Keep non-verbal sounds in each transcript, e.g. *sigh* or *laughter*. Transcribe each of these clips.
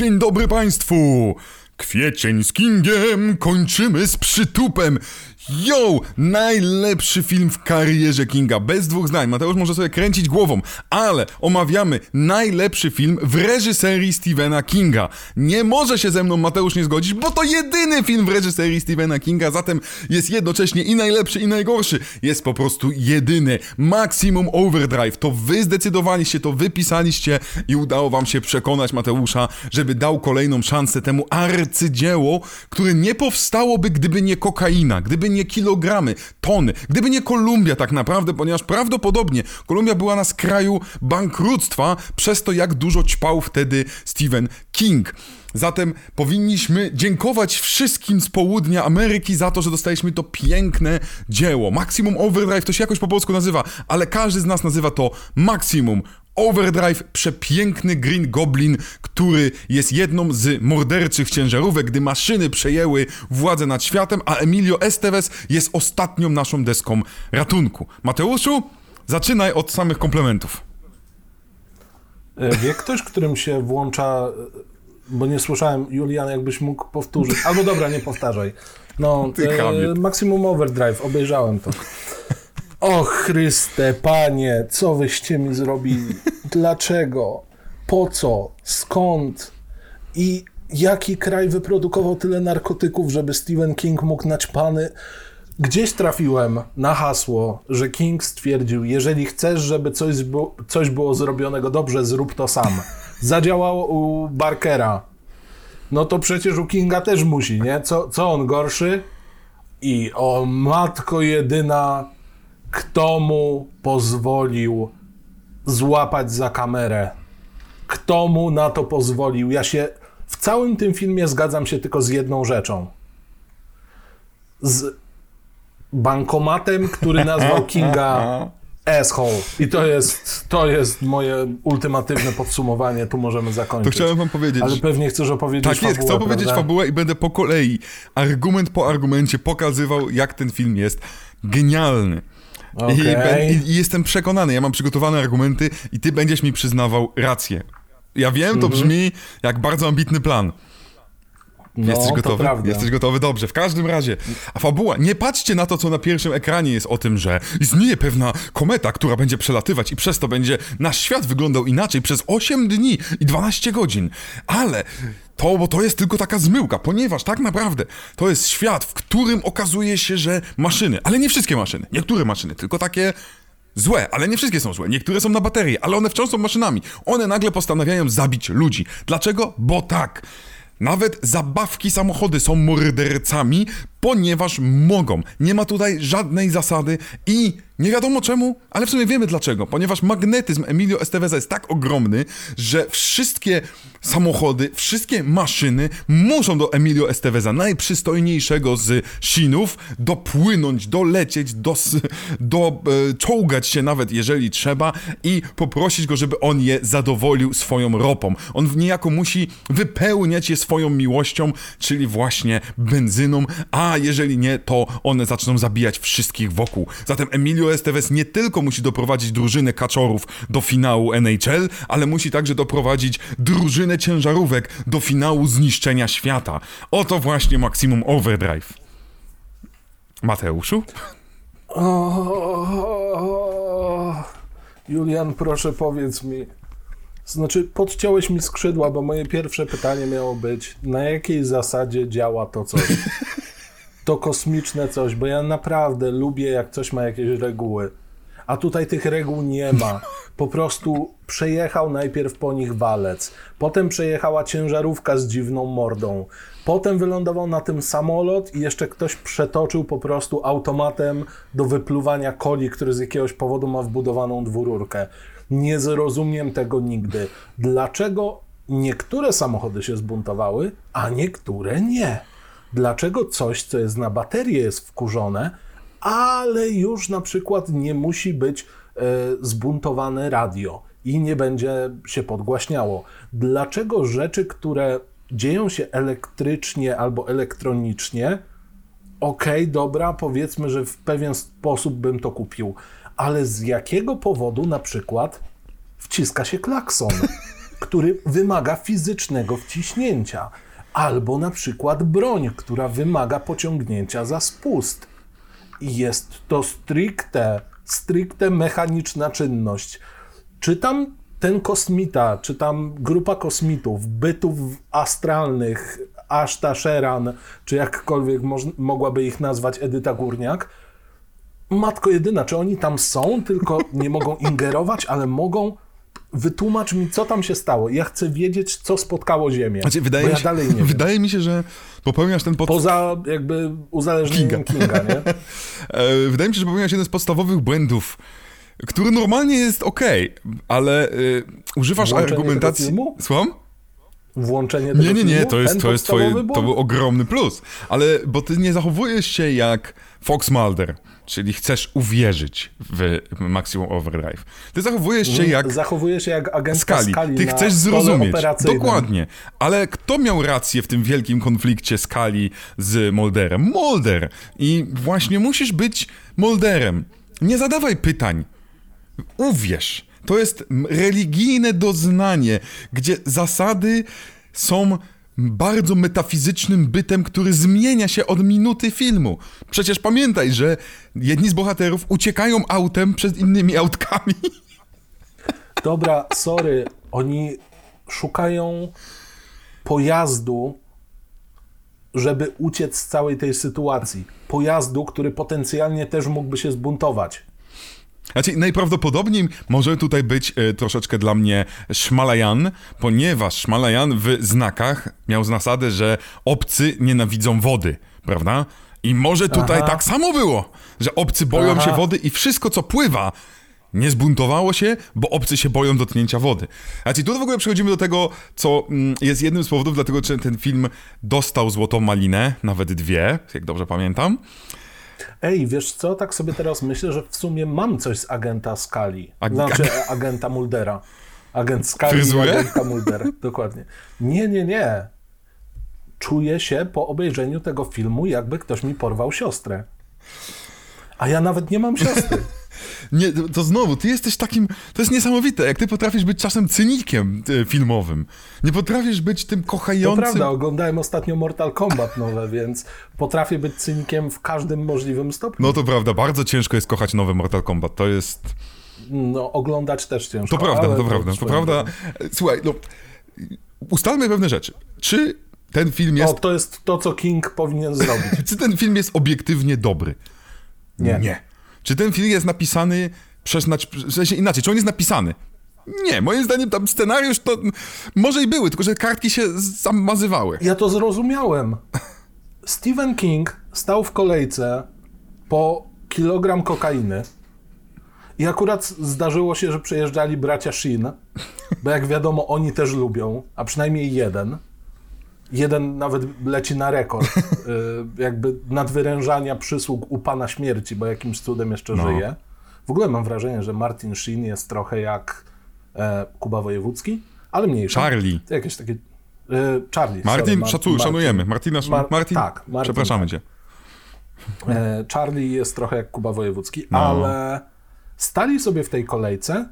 Dzień dobry Państwu! Kwiecień z Kingiem kończymy z przytupem. Yo! Najlepszy film w karierze Kinga. Bez dwóch zdań. Mateusz może sobie kręcić głową, ale omawiamy najlepszy film w reżyserii Stephena Kinga. Nie może się ze mną Mateusz nie zgodzić, bo to jedyny film w reżyserii Stephena Kinga, zatem jest jednocześnie i najlepszy, i najgorszy. Jest po prostu jedyny. Maximum Overdrive. To wy zdecydowaliście, to wy pisaliście i udało wam się przekonać Mateusza, żeby dał kolejną szansę temu arcydzieło, które nie powstałoby, gdyby nie kokaina, gdyby nie kilogramy, tony, gdyby nie Kolumbia tak naprawdę, ponieważ prawdopodobnie Kolumbia była na skraju bankructwa przez to, jak dużo ćpał wtedy Stephen King. Zatem powinniśmy dziękować wszystkim z południa Ameryki za to, że dostaliśmy to piękne dzieło. Maximum Overdrive to się jakoś po polsku nazywa, ale każdy z nas nazywa to Maximum Overdrive, przepiękny Green Goblin, który jest jedną z morderczych ciężarówek, gdy maszyny przejęły władzę nad światem, a Emilio Estevez jest ostatnią naszą deską ratunku. Mateuszu, zaczynaj od samych komplementów. E, wie ktoś, którym się włącza, e, bo nie słyszałem, Julian, jakbyś mógł powtórzyć, albo dobra, nie powtarzaj. No, e, Maximum Overdrive, obejrzałem to. O Chryste, Panie, co wyście mi zrobili? Dlaczego? Po co? Skąd? I jaki kraj wyprodukował tyle narkotyków, żeby Stephen King mógł naćpany... Gdzieś trafiłem na hasło, że King stwierdził, jeżeli chcesz, żeby coś, coś było zrobionego dobrze, zrób to sam. Zadziałało u Barkera. No to przecież u Kinga też musi, nie? Co, co on gorszy? I o matko jedyna, kto mu pozwolił złapać za kamerę? Kto mu na to pozwolił? Ja się w całym tym filmie zgadzam się tylko z jedną rzeczą. Z bankomatem, który nazwał Kinga *laughs* asshole. I to jest, to jest moje ultimatywne podsumowanie. Tu możemy zakończyć. To chciałem wam powiedzieć. Ale pewnie chcesz opowiedzieć Tak jest, fabułę, chcę opowiedzieć prawda? fabułę i będę po kolei, argument po argumencie pokazywał, jak ten film jest genialny. Okay. I, I, jestem przekonany, ja mam przygotowane argumenty i ty będziesz mi przyznawał rację. Ja wiem, to Mhm. brzmi jak bardzo ambitny plan. No, Jesteś to gotowy? Jesteś gotowy? Dobrze. W każdym razie, a fabuła, nie patrzcie na to, co na pierwszym ekranie jest o tym, że istnieje pewna kometa, która będzie przelatywać i przez to będzie nasz świat wyglądał inaczej przez 8 dni i 12 godzin. Ale to, bo to jest tylko taka zmyłka, ponieważ tak naprawdę to jest świat, w którym okazuje się, że maszyny, ale nie wszystkie maszyny, niektóre maszyny, tylko takie Złe, ale nie wszystkie są złe. Niektóre są na baterie, ale one wciąż są maszynami. One nagle postanawiają zabić ludzi. Dlaczego? Bo tak. Nawet zabawki samochody są mordercami, ponieważ mogą. Nie ma tutaj żadnej zasady i nie wiadomo czemu, ale w sumie wiemy dlaczego. Ponieważ magnetyzm Emilio Esteveza jest tak ogromny, że wszystkie samochody, wszystkie maszyny muszą do Emilio Esteveza, najprzystojniejszego z Shinów, dopłynąć, dolecieć, do, e, czołgać się nawet jeżeli trzeba i poprosić go, żeby on je zadowolił swoją ropą. On niejako musi wypełniać je swoją miłością, czyli właśnie benzyną, a jeżeli nie, to one zaczną zabijać wszystkich wokół. Zatem Emilio Estevez nie tylko musi doprowadzić drużynę kaczorów do finału NHL, ale musi także doprowadzić drużynę ciężarówek do finału zniszczenia świata. Oto właśnie Maximum Overdrive. Mateuszu? O, Julian, proszę powiedz mi. Znaczy, podciąłeś mi skrzydła, bo moje pierwsze pytanie miało być, na jakiej zasadzie działa to coś? *laughs* To kosmiczne coś, bo ja naprawdę lubię, jak coś ma jakieś reguły. A tutaj tych reguł nie ma. Po prostu przejechał najpierw po nich walec, potem przejechała ciężarówka z dziwną mordą, potem wylądował na tym samolot i jeszcze ktoś przetoczył po prostu automatem do wypluwania coli, który z jakiegoś powodu ma wbudowaną dwururkę. Nie zrozumiem tego nigdy. Dlaczego niektóre samochody się zbuntowały, a niektóre nie? Dlaczego coś, co jest na baterię, jest wkurzone, ale już na przykład nie musi być e, zbuntowane radio i nie będzie się podgłaśniało? Dlaczego rzeczy, które dzieją się elektrycznie albo elektronicznie, okej, dobra, powiedzmy, że w pewien sposób bym to kupił, ale z jakiego powodu na przykład wciska się klakson? który wymaga fizycznego wciśnięcia, albo na przykład broń, która wymaga pociągnięcia za spust. I jest to stricte, stricte mechaniczna czynność. Czy tam ten kosmita, czy tam grupa kosmitów, bytów astralnych, Ashta Sheran, czy jakkolwiek moż- mogłaby ich nazwać Edyta Górniak, matko jedyna, czy oni tam są, tylko nie mogą ingerować, ale mogą. Wytłumacz mi, co tam się stało. Ja chcę wiedzieć, co spotkało Ziemię. Znaczy, wydaje, ja się, dalej nie wiem. *laughs* wydaje mi się, że popełniasz ten pod... Poza jakby uzależnieniem Kinga, nie? *laughs* E, wydaje mi się, że popełniasz jeden z podstawowych błędów, który normalnie jest okej, ale e, używasz Włączenie argumentacji... Słucham? Włączenie tego Nie, nie, nie, to jest, to jest twoje, podstawowy to błąd? był ogromny plus. Ale, bo ty nie zachowujesz się jak Fox Mulder, czyli chcesz uwierzyć w Maximum Overdrive. Ty zachowujesz się jak Zachowuje się jak agent Skali. skali Ty chcesz zrozumieć. Dokładnie. Ale kto miał rację w tym wielkim konflikcie Skali z Molderem? Molder. I właśnie musisz być Molderem. Nie zadawaj pytań. Uwierz. To jest religijne doznanie, gdzie zasady są bardzo metafizycznym bytem, który zmienia się od minuty filmu. Przecież pamiętaj, że jedni z bohaterów uciekają autem przed innymi autkami. *laughs* Dobra, sorry, oni szukają pojazdu, żeby uciec z całej tej sytuacji. Pojazdu, który potencjalnie też mógłby się zbuntować. Znaczy, najprawdopodobniej może tutaj być e, troszeczkę dla mnie Szmalajan, ponieważ Szmalajan w znakach miał zasadę, że obcy nienawidzą wody, prawda? I może tutaj Aha. tak samo było, że obcy boją Aha. się wody i wszystko, co pływa, nie zbuntowało się, bo obcy się boją dotknięcia wody. Znaczy, tu w ogóle przechodzimy do tego, co mm, jest jednym z powodów, dlatego że ten film dostał złotą malinę, nawet dwie, jak dobrze pamiętam. Ej, wiesz co, tak sobie teraz myślę, że w sumie mam coś z agenta Skali. Ag- Znaczy agenta Muldera. Agent Skali i agenta Mulder. Dokładnie. Nie, nie, nie. Czuję się po obejrzeniu tego filmu, jakby ktoś mi porwał siostrę. A ja nawet nie mam siostry. *laughs* Nie, to- to znowu, ty jesteś takim. To jest niesamowite, jak ty potrafisz być czasem cynikiem e, filmowym. Nie potrafisz być tym To kochającym. prawda, oglądałem ostatnio Mortal Kombat nowe, więc potrafię być cynikiem w każdym możliwym stopniu. No to prawda, bardzo ciężko jest kochać nowy Mortal Kombat. To jest. No, oglądać też ciężko. To prawda, to prawda. To prawda. Słuchaj, no. Ustalmy pewne rzeczy. Czy ten film jest. O, to jest to, co King powinien zrobić. *laughs* Czy ten film jest obiektywnie dobry? Nie. Nie. Czy ten film jest napisany przez. W sensie inaczej, czy on jest napisany? Nie, moim zdaniem tam scenariusz to. Może i były, tylko że kartki się zamazywały. Ja to zrozumiałem. *laughs* Stephen King stał w kolejce po kilogram kokainy i akurat zdarzyło się, że przyjeżdżali bracia Shin, bo jak wiadomo, oni też lubią, a przynajmniej jeden. Jeden nawet leci na rekord, *laughs* y, jakby nadwyrężania przysług u Pana Śmierci, bo jakimś cudem jeszcze No. żyje. W ogóle mam wrażenie, że Martin Sheen jest trochę jak e, Kuba Wojewódzki, ale mniejszy. Charlie. Jakieś takie... Y, Charlie. Martin, sorry, Mar- Martin. szanujemy. Martina, Mar- Martin, tak, Martin, przepraszamy tak. cię. E, Charlie jest trochę jak Kuba Wojewódzki, No. ale stali sobie w tej kolejce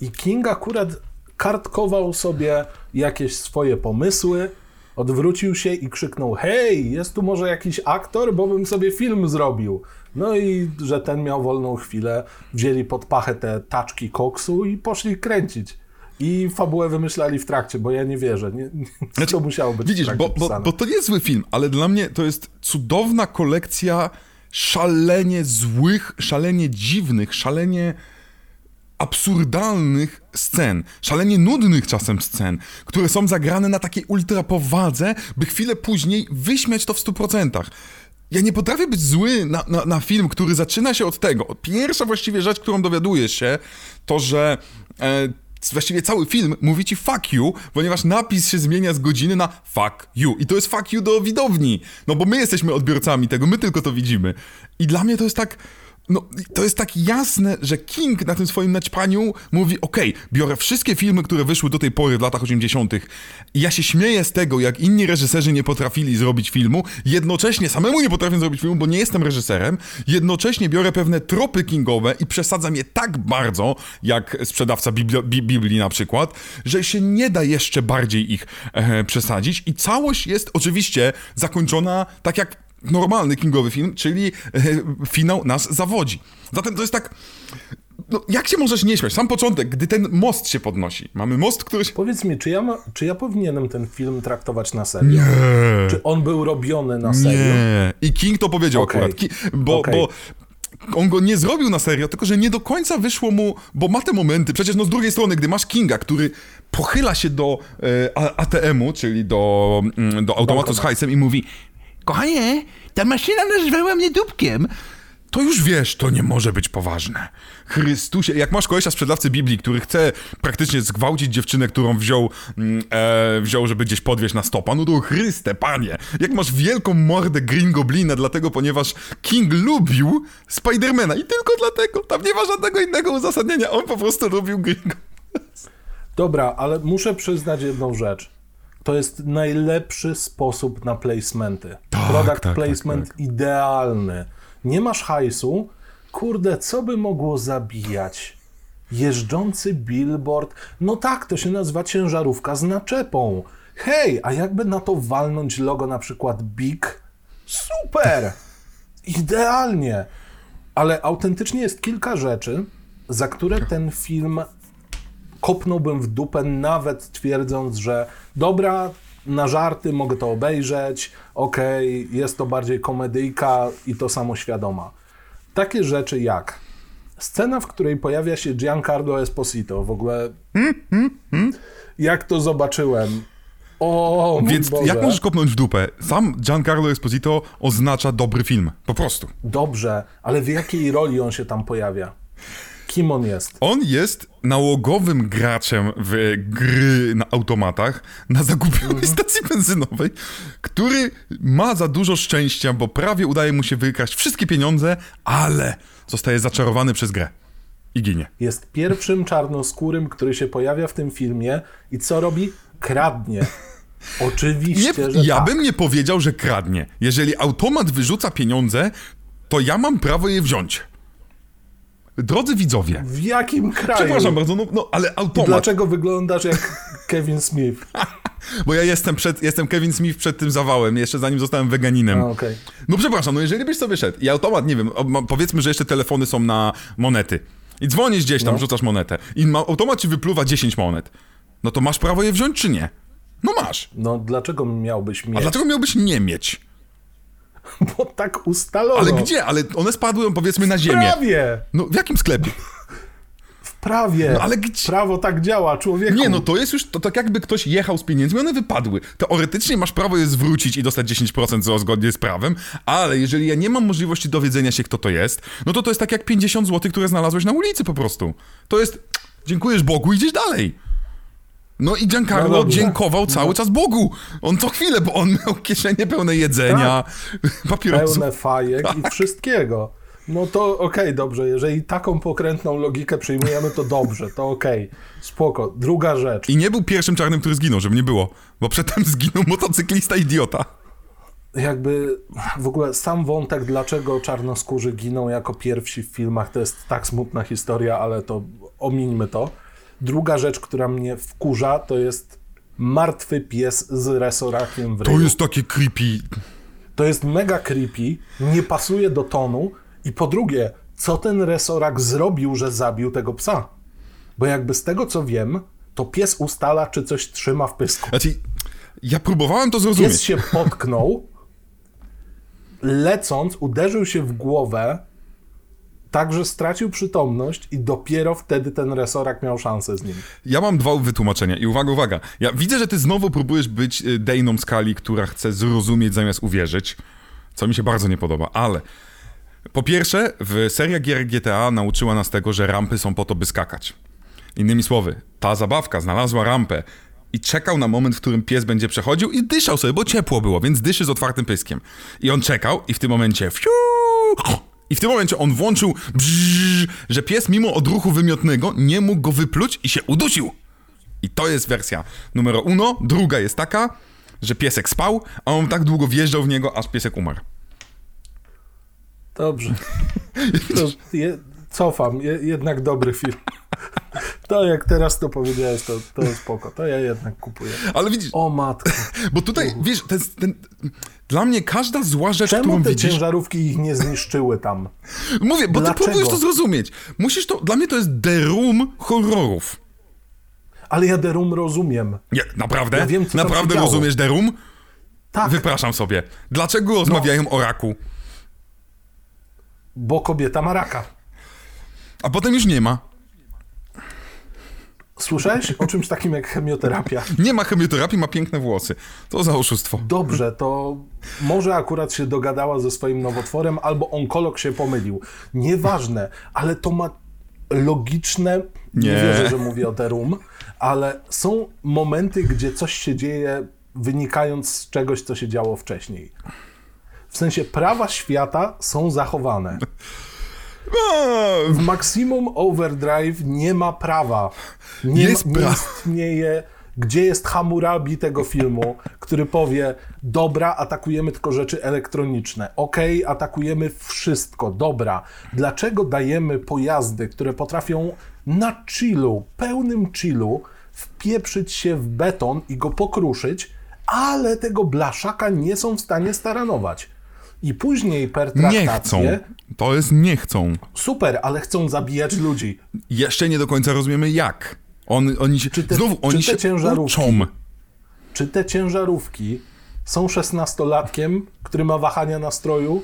i King akurat kartkował sobie jakieś swoje pomysły, odwrócił się i krzyknął: Hej, jest tu może jakiś aktor, bo bym sobie film zrobił. No i że ten miał wolną chwilę, wzięli pod pachę te taczki koksu i poszli kręcić. I fabułę wymyślali w trakcie, bo ja nie wierzę. Nie, nie, to musiało być Widzisz, bo, bo, bo to nie jest zły film, ale dla mnie to jest cudowna kolekcja szalenie złych, szalenie dziwnych, szalenie absurdalnych scen, szalenie nudnych czasem scen, które są zagrane na takiej ultrapowadze, by chwilę później wyśmiać to w 100%. Ja nie potrafię być zły na, na, na film, który zaczyna się od tego. Pierwsza właściwie rzecz, którą dowiadujesz się, to że e, właściwie cały film mówi ci fuck you, ponieważ napis się zmienia z godziny na fuck you. I to jest fuck you do widowni. No bo my jesteśmy odbiorcami tego, my tylko to widzimy. I dla mnie to jest tak no, to jest tak jasne, że King na tym swoim naćpaniu mówi, okej, biorę wszystkie filmy, które wyszły do tej pory w latach 80. i ja się śmieję z tego, jak inni reżyserzy nie potrafili zrobić filmu, jednocześnie samemu nie potrafię zrobić filmu, bo nie jestem reżyserem, jednocześnie biorę pewne tropy Kingowe i przesadzam je tak bardzo, jak sprzedawca Bibli Bi Biblii na przykład, że się nie da jeszcze bardziej ich e, przesadzić. I całość jest oczywiście zakończona tak jak normalny kingowy film, czyli e, finał nas zawodzi. Zatem to jest tak... No, jak się możesz nie śmiać? Sam początek, gdy ten most się podnosi. Mamy most, który się... Powiedz mi, czy ja, ma, czy ja powinienem ten film traktować na serio? Nie. Czy on był robiony na serio? Nie. I King to powiedział Okej. akurat. Ki bo, Okej. bo on go nie zrobił na serio, tylko że nie do końca wyszło mu, bo ma te momenty, przecież no z drugiej strony, gdy masz Kinga, który pochyla się do e, ATM-u, czyli do, mm, do automatu z hajsem i mówi Kochanie, ta maszyna nazwała mnie dupkiem. to już wiesz, to nie może być poważne. Chrystusie, jak masz kolesia sprzedawcy Biblii, który chce praktycznie zgwałcić dziewczynę, którą wziął, mm, e, wziął, żeby gdzieś podwieźć na stopa, no to Chryste, panie. Jak masz wielką mordę Green Goblina, dlatego, ponieważ King lubił Spidermana i tylko dlatego, tam nie ma żadnego innego uzasadnienia, on po prostu lubił Green Goblina. Dobra, ale muszę przyznać jedną rzecz. To jest najlepszy sposób na placementy. Tak, Product tak, placement tak, idealny. Nie masz hajsu, kurde, co by mogło zabijać? Jeżdżący billboard. No tak, to się nazywa ciężarówka z naczepą. Hej, a jakby na to walnąć logo na przykład Big? Super! Idealnie! Ale autentycznie jest kilka rzeczy, za które ten film kopnąłbym w dupę, nawet twierdząc, że dobra, na żarty mogę to obejrzeć, okej, jest to bardziej komedyjka i to samoświadoma. Takie rzeczy jak scena, w której pojawia się Giancarlo Esposito, w ogóle jak to zobaczyłem, o Więc Boże. jak możesz kopnąć w dupę? Sam Giancarlo Esposito oznacza dobry film. Po prostu. Dobrze, ale w jakiej roli on się tam pojawia? Kim on jest? On jest nałogowym graczem w gry na automatach na zagubionej stacji benzynowej, który ma za dużo szczęścia, bo prawie udaje mu się wykraść wszystkie pieniądze, ale zostaje zaczarowany przez grę i ginie. Jest pierwszym czarnoskórym, który się pojawia w tym filmie i co robi? Kradnie. *laughs* Nie, Oczywiście, że ja tak. bym nie powiedział, że kradnie. Jeżeli automat wyrzuca pieniądze, to ja mam prawo je wziąć. Drodzy widzowie, W jakim kraju? przepraszam bardzo, no, no ale I automat... dlaczego wyglądasz jak *laughs* Kevin Smith? Bo ja jestem, przed, jestem Kevin Smith przed tym zawałem, jeszcze zanim zostałem weganinem. A, okej. No przepraszam, no jeżeli byś sobie szedł i automat, nie wiem, powiedzmy, że jeszcze telefony są na monety i dzwonisz gdzieś tam, No. rzucasz monetę i ma, automat ci wypluwa 10 monet, no to masz prawo je wziąć czy nie? No masz. No dlaczego miałbyś A mieć? dlaczego miałbyś nie mieć? *laughs* Bo tak ustalono. Ale gdzie? Ale one spadły powiedzmy na ziemię. Prawie! No w jakim sklepie? W prawie. No, ale gdzie- Prawo tak działa, człowieku. Nie, no to jest już to tak jakby ktoś jechał z pieniędzmi, one wypadły. Teoretycznie masz prawo je zwrócić i dostać 10% co zgodnie z prawem, ale jeżeli ja nie mam możliwości dowiedzenia się, kto to jest, no to to jest tak jak 50 zł, które znalazłeś na ulicy po prostu. To jest, dziękujesz Bogu, idziesz dalej. No i Giancarlo No dziękował cały czas Bogu. On co chwilę, bo on miał kieszenie pełne jedzenia, papierosów. Pełne fajek i wszystkiego. No to okej, dobrze. Jeżeli taką pokrętną logikę przyjmujemy, to dobrze, to okej. Spoko. Druga rzecz. I nie był pierwszym czarnym, który zginął, żeby nie było, bo przedtem *laughs* zginął motocyklista idiota. jakby w ogóle sam wątek, dlaczego czarnoskórzy giną jako pierwsi w filmach, to jest tak smutna historia, ale to omińmy to. Druga rzecz, która mnie wkurza, to jest martwy pies z resorakiem w To ryju. jest takie creepy. To jest mega creepy, nie pasuje do tonu i po drugie, co ten resorak zrobił, że zabił tego psa? Bo jakby z tego co wiem, to pies ustala, czy coś trzyma w pysku. Znaczy, ja próbowałem to Pies zrozumieć. się potknął, lecąc, uderzył się w głowę, tak że stracił przytomność i dopiero wtedy ten resorak miał szansę z nim. Ja mam dwa wytłumaczenia i uwaga, uwaga. Ja widzę, że ty znowu próbujesz być y, Dejną Skali, która chce zrozumieć zamiast uwierzyć, co mi się bardzo nie podoba, ale po pierwsze, w seria gier GTA nauczyła nas tego, że rampy są po to, by skakać. Innymi słowy, ta zabawka znalazła rampę i czekał na moment, w którym pies będzie przechodził i dyszał sobie, bo ciepło było, więc dyszy z otwartym pyskiem. I on czekał i w tym momencie fiu, I w tym momencie on włączył że pies mimo odruchu wymiotnego nie mógł go wypluć i się udusił. I to jest wersja numer uno. Druga jest taka, że piesek spał, a on tak długo wjeżdżał w niego, aż piesek umarł. Dobrze. *laughs* To je, cofam, je, jednak dobry film. To jak teraz to powiedziałeś, to, to spoko. To ja jednak kupuję. Ale widzisz, O matko. bo tutaj, wiesz, ten, ten, dla mnie każda zła rzecz, którą Czemu te widzisz... ciężarówki ich nie zniszczyły tam? *laughs* Mówię, bo Dlaczego? ty próbujesz to zrozumieć. Musisz to, dla mnie to jest room horrorów. Ale ja Room rozumiem. Nie, naprawdę? Ja wiem, naprawdę rozumiesz room? Tak, Wypraszam sobie. Dlaczego rozmawiają o raku? bo kobieta ma raka. A potem już nie ma. Słyszałeś o czymś takim jak chemioterapia? Nie ma chemioterapii, ma piękne włosy. To za oszustwo. Dobrze, to może akurat się dogadała ze swoim nowotworem, albo onkolog się pomylił. Nieważne, ale to ma logiczne. Nie, Nie. wierzę, że mówię o The Room, ale są momenty, gdzie coś się dzieje wynikając z czegoś, co się działo wcześniej. W sensie prawa świata są zachowane. W Maximum Overdrive nie ma prawa. Nie, Jest ma, nie istnieje. Gdzie jest Hammurabi tego filmu, który powie: Dobra, atakujemy tylko rzeczy elektroniczne. Okej, atakujemy wszystko. Dobra. Dlaczego dajemy pojazdy, które potrafią na chillu, pełnym chillu, wpieprzyć się w beton i go pokruszyć, ale tego blaszaka nie są w stanie staranować? I później per nie chcą. To jest nie chcą. Super, ale chcą zabijać ludzi. Jeszcze nie do końca rozumiemy jak. On, oni się, Czy te- znowu, czy oni te się ciężarówki- uczą. Czy te ciężarówki są szesnastolatkiem, który ma wahania nastroju?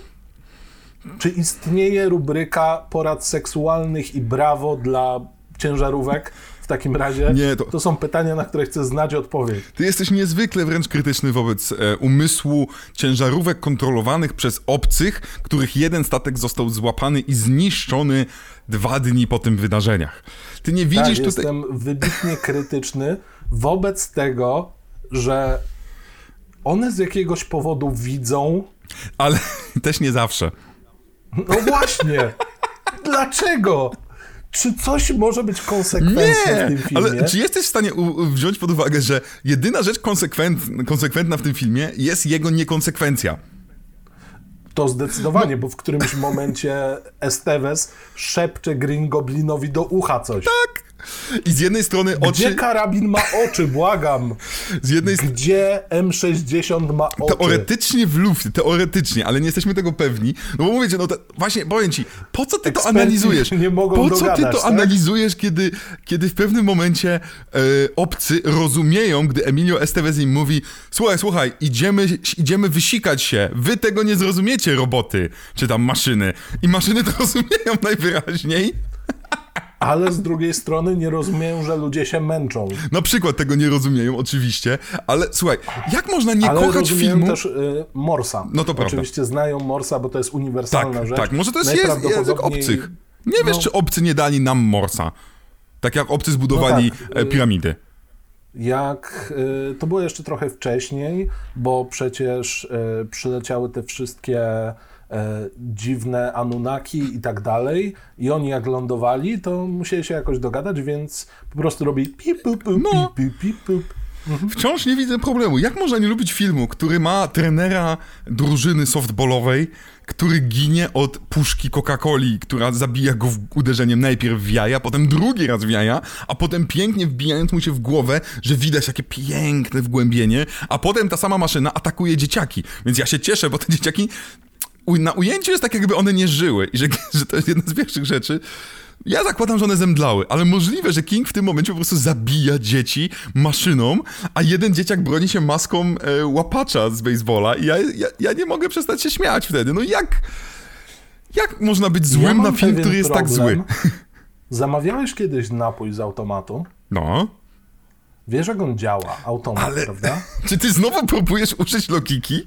Czy istnieje rubryka porad seksualnych i brawo dla ciężarówek takim razie? Nie, to- to są pytania, na które chcę znać odpowiedź. Ty jesteś niezwykle wręcz krytyczny wobec e, umysłu ciężarówek kontrolowanych przez obcych, których jeden statek został złapany i zniszczony dwa dni po tym wydarzeniach. Ty nie Tak, widzisz tutaj... jestem wybitnie krytyczny wobec tego, że one z jakiegoś powodu widzą Ale *laughs* też nie zawsze. No właśnie. Dlaczego? Czy coś może być konsekwentne w Nie! tym filmie? Ale czy jesteś w stanie wziąć pod uwagę, że jedyna rzecz konsekwent, konsekwentna w tym filmie jest jego niekonsekwencja? To zdecydowanie, bo w którymś momencie Esteves szepcze Green Goblinowi do ucha coś. Tak! I z jednej strony Gdzie oczy... karabin ma oczy, błagam? Z jednej. Gdzie M60 ma oczy? Teoretycznie w lufie, teoretycznie, ale nie jesteśmy tego pewni. No bo mówicie, no to, właśnie powiem ci, po co ty to Eksperci analizujesz? *laughs* nie mogą po co ty to tak? analizujesz, kiedy, kiedy w pewnym momencie e, obcy rozumieją, gdy Emilio Estevez im mówi słuchaj, słuchaj, idziemy, idziemy wysikać się, wy tego nie zrozumiecie, roboty, czy tam maszyny. I maszyny to *laughs* rozumieją najwyraźniej. Ale z drugiej strony nie rozumieją, że ludzie się męczą. Na przykład tego nie rozumieją, oczywiście, ale słuchaj, jak można nie Ale kochać filmu... też y, Morsa. No to prawda. Oczywiście znają Morsa, bo to jest uniwersalna Tak, rzecz. tak. Może to jest język, język Najprawdopodobniej- obcych. Nie wiesz, No. czy obcy nie dali nam Morsa. Tak jak obcy zbudowali No tak, e, y- piramidy. Jak y, to było jeszcze trochę wcześniej, bo przecież y, przyleciały te wszystkie dziwne Anunnaki i tak dalej, i oni jak lądowali, to musieli się jakoś dogadać, więc po prostu robili pip, pup, pup, No. pip, pip, pip, pup. Wciąż nie widzę problemu. Jak można nie lubić filmu, który ma trenera drużyny softballowej, który ginie od puszki Coca-Coli, która zabija go uderzeniem najpierw w jaja, potem drugi raz w jaja, a potem pięknie wbijając mu się w głowę, że widać takie piękne wgłębienie, a potem ta sama maszyna atakuje dzieciaki. Więc ja się cieszę, bo te dzieciaki na ujęciu jest tak, jakby one nie żyły i że, *laughs* że to jest jedna z pierwszych rzeczy. Ja zakładam, że one zemdlały, ale możliwe, że King w tym momencie po prostu zabija dzieci maszyną, a jeden dzieciak broni się maską e, łapacza z baseballa i ja, ja, ja nie mogę przestać się śmiać wtedy. No jak... Jak można być złym Ja na film, który jest tak zły? problem. *laughs* Zamawiałeś kiedyś napój z automatu? No. Wiesz, jak on działa, automat, Ale- prawda? *laughs* Czy ty znowu próbujesz użyć logiki?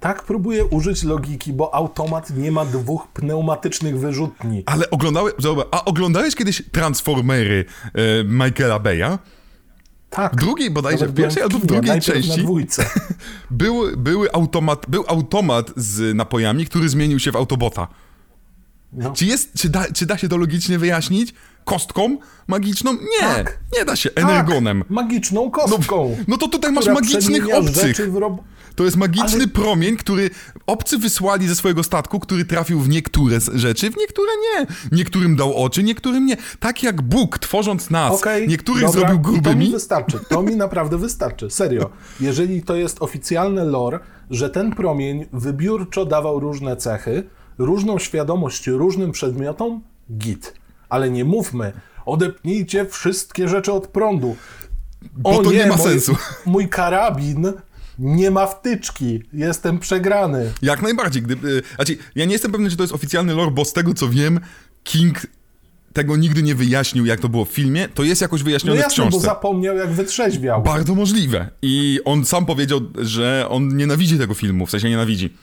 Tak próbuję użyć logiki, bo automat nie ma dwóch pneumatycznych wyrzutni. Ale oglądałeś... Zobacz, a oglądałeś kiedyś Transformery e, Michaela Beya? Tak. W drugiej bodajże, w pierwszej albo w drugiej części *laughs* był, były automat, był automat z napojami, który zmienił się w Autobota. No. Czy, jest, czy, da, czy da się to logicznie wyjaśnić? Kostką magiczną? Nie, Tak. nie da się. Energonem. Tak, magiczną kostką. No to tutaj masz magicznych obcych. rzeczy w rob... To jest magiczny Ale- promień, który obcy wysłali ze swojego statku, który trafił w niektóre rzeczy, w niektóre nie. Niektórym dał oczy, niektórym nie. Tak jak Bóg, tworząc nas, Okej, niektórych dobra, zrobił To mi grubymi. wystarczy, to mi naprawdę wystarczy, serio. Jeżeli to jest oficjalne lore, że ten promień wybiórczo dawał różne cechy, różną świadomość różnym przedmiotom, git. Ale nie mówmy, odepnijcie wszystkie rzeczy od prądu. Bo to nie ma mój, sensu. Mój karabin nie ma wtyczki, jestem przegrany. Jak najbardziej. Gdyby, znaczy, ja nie jestem pewny, czy to jest oficjalny lore, bo z tego co wiem, King tego nigdy nie wyjaśnił, jak to było w filmie. To jest jakoś No wyjaśnione w jasne, bo książce. zapomniał jak wytrzeźwiał. Bardzo możliwe. I on sam powiedział, że on nienawidzi tego filmu, w sensie nienawidzi.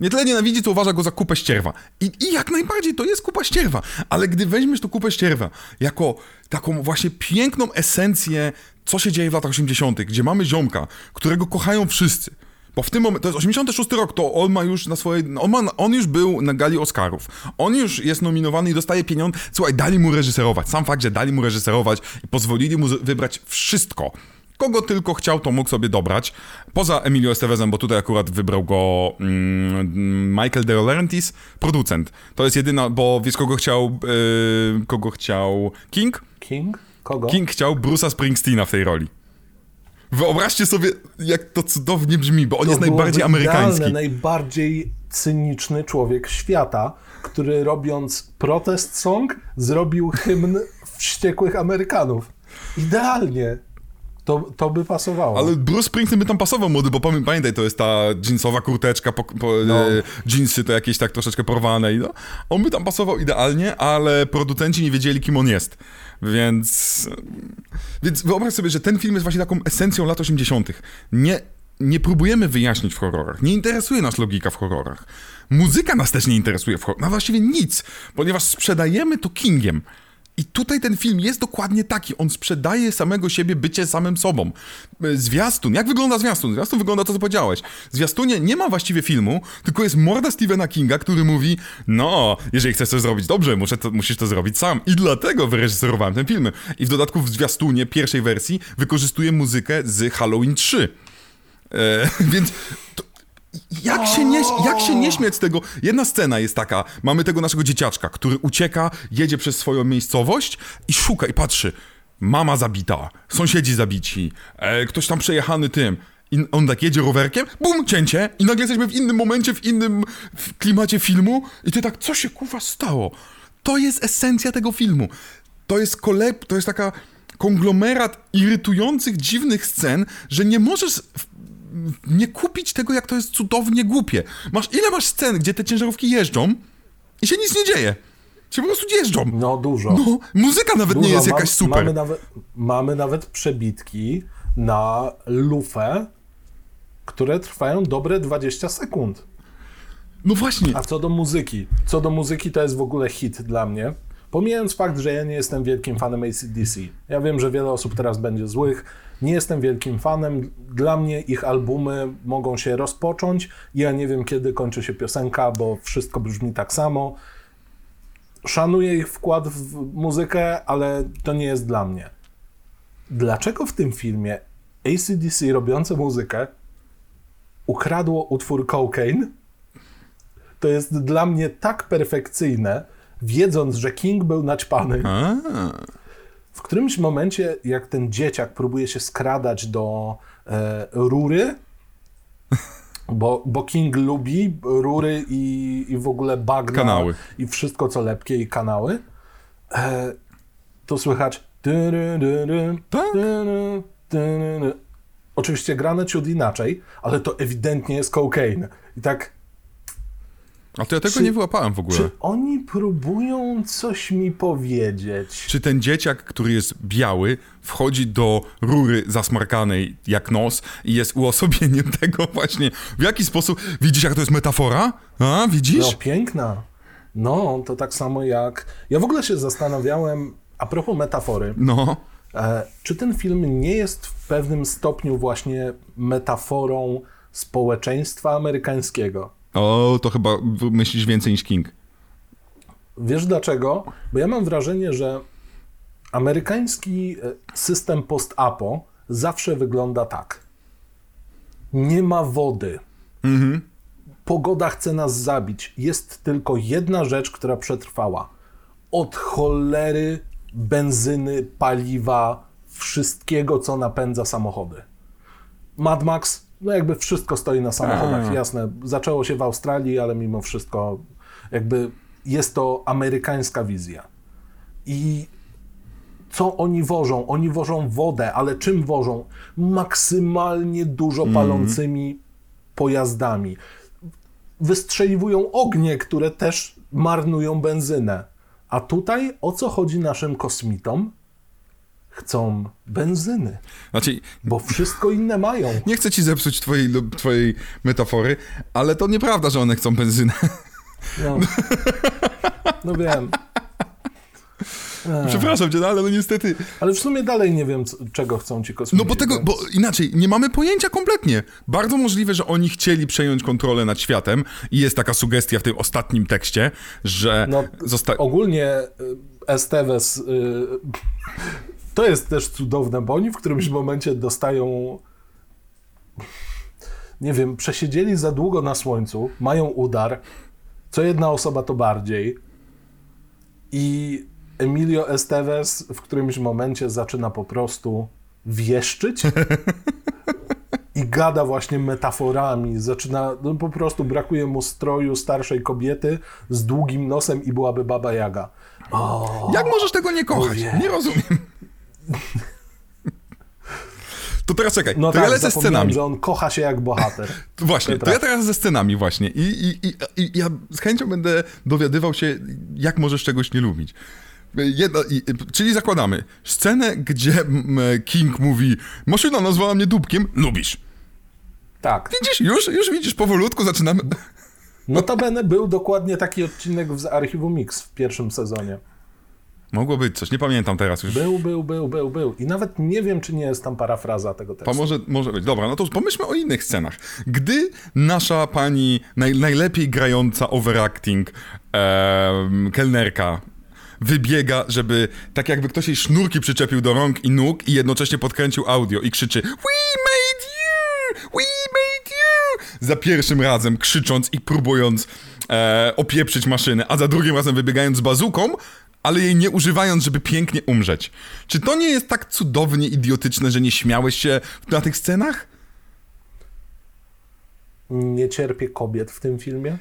Nie tyle nienawidzi, co uważa go za kupę ścierwa. I, I jak najbardziej to jest kupa ścierwa. Ale gdy weźmiesz tu kupę ścierwa jako taką właśnie piękną esencję, co się dzieje w latach 80., gdzie mamy ziomka, którego kochają wszyscy. Bo w tym momencie, to jest 86 rok, to on ma już na swojej, on, ma, on już był na gali Oscarów. On już jest nominowany i dostaje pieniądze. Słuchaj, dali mu reżyserować. Sam fakt, że dali mu reżyserować i pozwolili mu wybrać wszystko. Kogo tylko chciał, to mógł sobie dobrać. Poza Emilio Estevezem, bo tutaj akurat wybrał go mm, Michael De Laurentiis, producent. To jest jedyna, bo wiesz kogo chciał, yy, kogo chciał King? King? Kogo? King chciał Bruce'a Springsteena w tej roli. Wyobraźcie sobie, jak to cudownie brzmi, bo on To jest najbardziej amerykański. Najbardziej cyniczny człowiek świata, który robiąc protest song zrobił hymn wściekłych Amerykanów. Idealnie. To, to by pasowało. Ale Bruce Springsteen by tam pasował młody, bo pamię- pamiętaj, to jest ta jeansowa kurteczka, po, po, No. e, jeansy to jakieś tak troszeczkę porwane i no, on by tam pasował idealnie, ale producenci nie wiedzieli, kim on jest. Więc, więc wyobraź sobie, że ten film jest właśnie taką esencją lat 80. Nie, nie próbujemy wyjaśnić w horrorach. Nie interesuje nas logika w horrorach. Muzyka nas też nie interesuje w horrorach. No właściwie nic, ponieważ sprzedajemy to Kingiem. I tutaj ten film jest dokładnie taki. On sprzedaje samego siebie bycie samym sobą. E, Zwiastun. Jak wygląda zwiastun? Zwiastun wygląda to, co powiedziałeś. Zwiastunie nie ma właściwie filmu, tylko jest morda Stephena Kinga, który mówi no, jeżeli chcesz coś zrobić dobrze, muszę to, musisz to zrobić sam. I dlatego wyreżyserowałem ten film. I w dodatku w zwiastunie pierwszej wersji wykorzystuje muzykę z Halloween 3. E, *laughs* więc to, jak się, nie, jak się nie śmiać z tego? Jedna scena jest taka, mamy tego naszego dzieciaczka, który ucieka, jedzie przez swoją miejscowość i szuka i patrzy. Mama zabita, sąsiedzi zabici, e, ktoś tam przejechany tym. I on tak jedzie rowerkiem, bum, cięcie i nagle jesteśmy w innym momencie, w innym w klimacie filmu i ty tak, co się kurwa stało? To jest esencja tego filmu. To jest koleb, to jest taka konglomerat irytujących, dziwnych scen, że nie możesz nie kupić tego, jak to jest cudownie głupie. Masz, ile masz scen, gdzie te ciężarówki jeżdżą i się nic nie dzieje? Się po prostu jeżdżą. No dużo. No, muzyka nawet nie Dużo. jest Mam- jakaś super. Mamy nawet, mamy nawet przebitki na lufę, które trwają dobre 20 sekund. No właśnie. A co do muzyki? Co do muzyki to jest w ogóle hit dla mnie. Pomijając fakt, że ja nie jestem wielkim fanem ACDC. Ja wiem, że wiele osób teraz będzie złych. Nie jestem wielkim fanem. Dla mnie ich albumy mogą się rozpocząć. Ja nie wiem, kiedy kończy się piosenka, bo wszystko brzmi tak samo. Szanuję ich wkład w muzykę, ale to nie jest dla mnie. Dlaczego w tym filmie ACDC robiące muzykę ukradło utwór Cocaine? to jest dla mnie tak perfekcyjne, wiedząc, że King był naćpany. A, W którymś momencie, jak ten dzieciak próbuje się skradać do e, rury, bo, bo King lubi rury i, i w ogóle bagna Kanały. i wszystko co lepkie i kanały, e, to słychać Tak. Oczywiście grane ciut inaczej, ale to ewidentnie jest cocaine. I tak a to ja tego Czy- nie wyłapałem w ogóle. Czy oni próbują coś mi powiedzieć? Czy ten dzieciak, który jest biały, wchodzi do rury zasmarkanej jak nos i jest uosobieniem tego *laughs* właśnie, w jaki sposób... Widzisz, jak to jest metafora? A, widzisz? No, piękna. No, to tak samo jak. Ja w ogóle się zastanawiałem, a propos metafory, No. e, czy ten film nie jest w pewnym stopniu właśnie metaforą społeczeństwa amerykańskiego? O, to chyba myślisz więcej niż King. Wiesz dlaczego? Bo ja mam wrażenie, że amerykański e, system post-apo zawsze wygląda tak. Nie ma wody. Pogoda chce nas zabić. Jest tylko jedna rzecz, która przetrwała. Od cholery, benzyny, paliwa, wszystkiego, co napędza samochody. Mad Max, no jakby wszystko stoi na samochodach, jasne. Zaczęło się w Australii, ale mimo wszystko jakby jest to amerykańska wizja. I co oni wożą? Oni wożą wodę, ale czym wożą? Maksymalnie dużo palącymi pojazdami. Wystrzeliwują ognie, które też marnują benzynę. A tutaj o co chodzi naszym kosmitom? Chcą benzyny, Znaczy, bo wszystko inne mają. nie chcę ci zepsuć twojej, twojej metafory, ale to nieprawda, że one chcą benzynę. No, no wiem. *laughs* Przepraszam cię, no ale no niestety. Ale w sumie dalej nie wiem, co, czego chcą ci kosmici. No bo tego, więc- bo inaczej, nie mamy pojęcia kompletnie. Bardzo możliwe, że oni chcieli przejąć kontrolę nad światem i jest taka sugestia w tym ostatnim tekście, że No, zosta... Ogólnie Esteves y, to jest też cudowne, bo oni w którymś momencie dostają nie wiem, przesiedzieli za długo na słońcu, mają udar, co jedna osoba to bardziej i Emilio Esteves w którymś momencie zaczyna po prostu wieszczyć i gada właśnie metaforami, zaczyna, no po prostu brakuje mu stroju starszej kobiety z długim nosem i byłaby Baba Jaga. O, Jak możesz tego nie kochać? Nie rozumiem. To teraz czekaj, no to tak, ja lecę scenami. że on kocha się jak bohater. *laughs* Właśnie, to ja teraz ze scenami właśnie. I, i, i, I ja z chęcią będę dowiadywał się, jak możesz czegoś nie lubić. I, czyli zakładamy scenę, gdzie King mówi maszyna nazwała mnie dupkiem, lubisz. Tak. Widzisz, już, już widzisz, powolutku zaczynamy... Notabene był dokładnie taki odcinek z Archiwum Mix w pierwszym sezonie. Mogło być coś, nie pamiętam teraz już. Był, był, był, był, był. I nawet nie wiem, czy nie jest tam parafraza tego tekstu. Pa, może, może być. Dobra, no to pomyślmy o innych scenach. Gdy nasza pani naj, najlepiej grająca overacting em, kelnerka wybiega, żeby tak jakby ktoś jej sznurki przyczepił do rąk i nóg i jednocześnie podkręcił audio i krzyczy We made you! We made you! Za pierwszym razem krzycząc i próbując e, opieprzyć maszynę, a za drugim razem wybiegając z bazuką, ale jej nie używając, żeby pięknie umrzeć. Czy to nie jest tak cudownie idiotyczne, że nie śmiałeś się na tych scenach? Nie cierpię kobiet w tym filmie.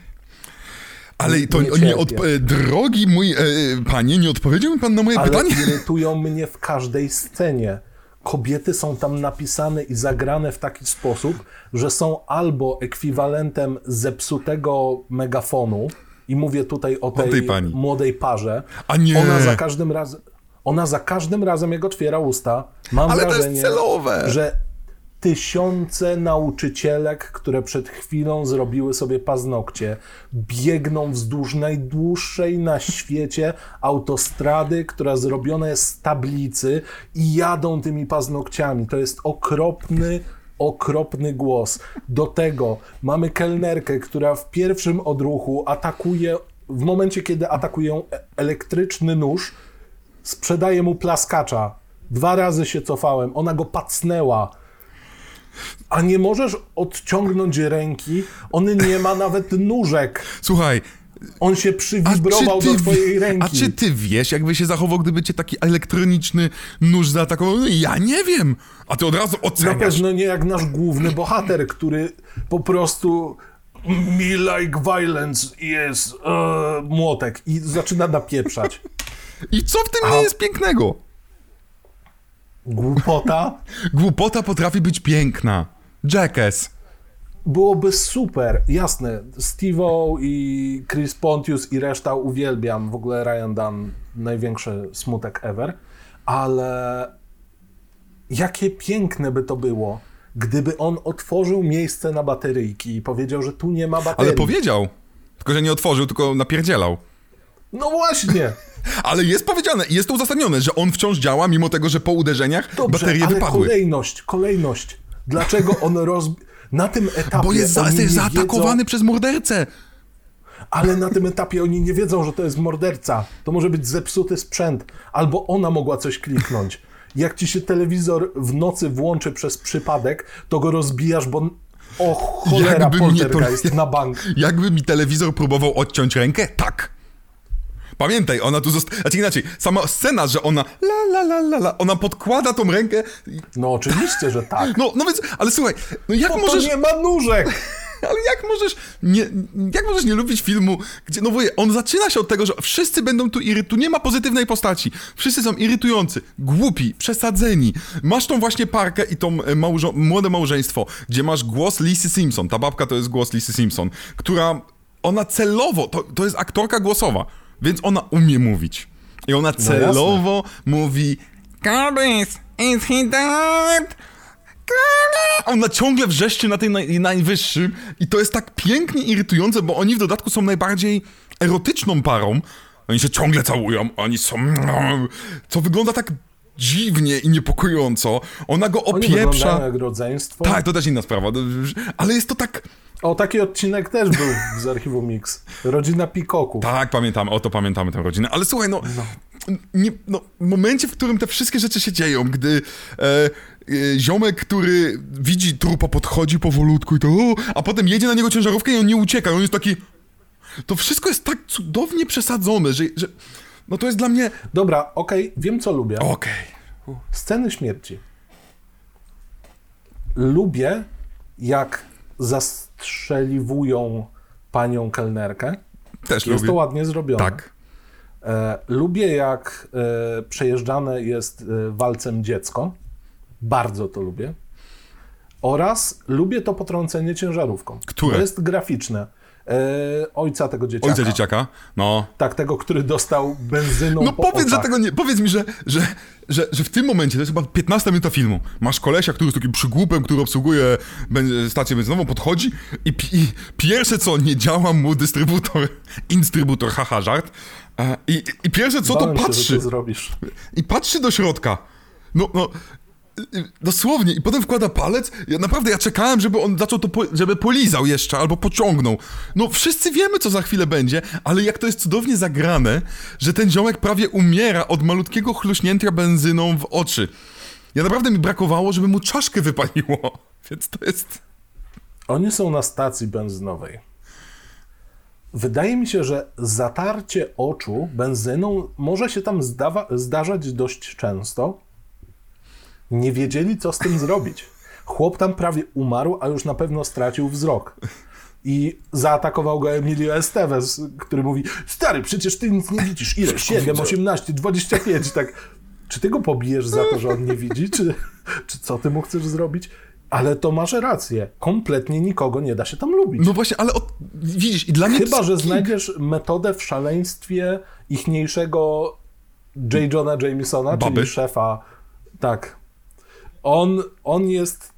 Ale to Nie nie, e, drogi mój e, panie, nie odpowiedział mi pan na moje Ale pytanie? *laughs* irytują mnie w każdej scenie. Kobiety są tam napisane i zagrane w taki sposób, że są albo ekwiwalentem zepsutego megafonu, i mówię tutaj o tej, tej młodej parze. A nie. Ona za każdym razem. Ona za każdym razem, jak otwiera usta, mam Ale wrażenie, celowe. że tysiące nauczycielek, które przed chwilą zrobiły sobie paznokcie, biegną wzdłuż najdłuższej na świecie autostrady, która zrobiona jest z tablicy i jadą tymi paznokciami. To jest okropny, okropny głos. Do tego mamy kelnerkę, która w pierwszym odruchu atakuje, w momencie kiedy atakują e- elektryczny nóż, sprzedaje mu plaskacza. Dwa razy się cofałem, ona go pacnęła. A nie możesz odciągnąć ręki, on nie ma nawet nóżek. Słuchaj, On się przywibrował do twojej ręki. a czy ty wiesz, jakby się zachował, gdyby cię taki elektroniczny nóż zaatakował? No, Ja nie wiem. A ty od razu Na oceniasz. pewno nie jak nasz główny bohater, który po prostu me like violence jest e, młotek i zaczyna napieprzać. I co w tym A- nie jest pięknego? Głupota. *laughs* Głupota potrafi być piękna. Jackass. Byłoby super, jasne. Steve'o i Chris Pontius i reszta uwielbiam. W ogóle Ryan Dunn, największy smutek ever. Ale jakie piękne by to było, gdyby on otworzył miejsce na bateryjki i powiedział, że tu nie ma baterii. Ale powiedział. Tylko, że nie otworzył, tylko napierdzielał. No właśnie. *laughs* Ale jest powiedziane, jest to uzasadnione, że on wciąż działa, mimo tego, że po uderzeniach Dobrze, baterie ale wypadły. kolejność, kolejność. Dlaczego on *laughs* roz... Na tym etapie Bo jest, za, jest zaatakowany wiedzą... przez mordercę. ale na tym etapie oni nie wiedzą, że to jest morderca. To może być zepsuty sprzęt, albo ona mogła coś kliknąć. Jak ci się telewizor w nocy włączy przez przypadek, to go rozbijasz, bo o cholera, Jakby mnie to- poltergeist na bank. *laughs* Jakby mi telewizor próbował odciąć rękę? Tak. Pamiętaj, ona tu została. Znaczy inaczej, sama scena, że ona la la la la la, ona podkłada tą rękę. i- No oczywiście, że tak. No, no więc, ale słuchaj, no jak Bo możesz. to nie ma nóżek! *laughs* Ale jak możesz nie, jak możesz nie lubić filmu, gdzie, no wuję, on zaczyna się od tego, że wszyscy będą tu iry, tu nie ma pozytywnej postaci. Wszyscy są irytujący, głupi, przesadzeni. Masz tą właśnie parkę i tą e, małżo młode małżeństwo, gdzie masz głos Lisy Simpson, ta babka to jest głos Lisy Simpson, która, ona celowo, to, to jest aktorka głosowa, więc ona umie mówić. I ona celowo mówi Curtis, is he dead? Ona ciągle wrzeszczy na tym naj, najwyższym i to jest tak pięknie irytujące, bo oni w dodatku są najbardziej erotyczną parą. Oni się ciągle całują, oni są... Co wygląda tak dziwnie i niepokojąco. Ona go Oni opieprza... jak rodzeństwo. Tak, to też inna sprawa, ale jest to tak... O, taki odcinek też był z archiwum Mix. Rodzina Pikoku. Tak, pamiętamy, o to pamiętamy tę rodzinę, ale słuchaj, no, Nie, no w momencie, w którym te wszystkie rzeczy się dzieją, gdy e, e, ziomek, który widzi trupa, podchodzi powolutku i to, o, a potem jedzie na niego ciężarówkę i on nie ucieka, i on jest taki... To wszystko jest tak cudownie przesadzone, że... że no to jest dla mnie... Dobra, okej, wiem co lubię. Okej. Sceny śmierci. Lubię, jak zastrzeliwują panią kelnerkę. Też Jest lubię. to ładnie zrobione. Tak. E, lubię, jak e, przejeżdżane jest e, walcem dziecko. Bardzo to lubię. Oraz lubię to potrącenie ciężarówką. Które? To jest graficzne. E, ojca tego dzieciaka. Ojca dzieciaka, no. Tak, tego, który dostał benzyną No po powiedz, że oczach. tego nie... Powiedz mi, że, że, że, że w tym momencie, to jest chyba 15 minuta filmu, masz kolesia, który jest takim przygłupem, który obsługuje stację benzynową, podchodzi i, i pierwsze co, nie działa mu dystrybutor, *laughs* instrybutor, haha, żart. E, I, I pierwsze co, to Bałem że patrzy. to zrobisz. I patrzy do środka. No, no, dosłownie. I potem wkłada palec. Ja naprawdę, ja czekałem, żeby on zaczął to, po, żeby polizał jeszcze, albo pociągnął. No, wszyscy wiemy, co za chwilę będzie, ale jak to jest cudownie zagrane, że ten ziomek prawie umiera od malutkiego chluśnięcia benzyną w oczy. Ja naprawdę mi brakowało, żeby mu czaszkę wypaliło. *laughs* Więc to jest... Oni są na stacji benzynowej. Wydaje mi się, że zatarcie oczu benzyną może się tam zdawa- zdarzać dość często. Nie wiedzieli, co z tym zrobić. Chłop tam prawie umarł, a już na pewno stracił wzrok. I zaatakował go Emilio Estevez, który mówi: Stary, przecież ty nic nie widzisz. Ile? 7, 18, 25. Tak. Czy ty go pobijesz za to, że on nie widzi? Czy, czy co ty mu chcesz zrobić? Ale to masz rację. Kompletnie nikogo nie da się tam lubić. No właśnie, ale od... widzisz, i dla mnie... Chyba, że znajdziesz metodę w szaleństwie ichniejszego J. Johna Jamesona, Baby. czyli szefa. Tak. On, on jest.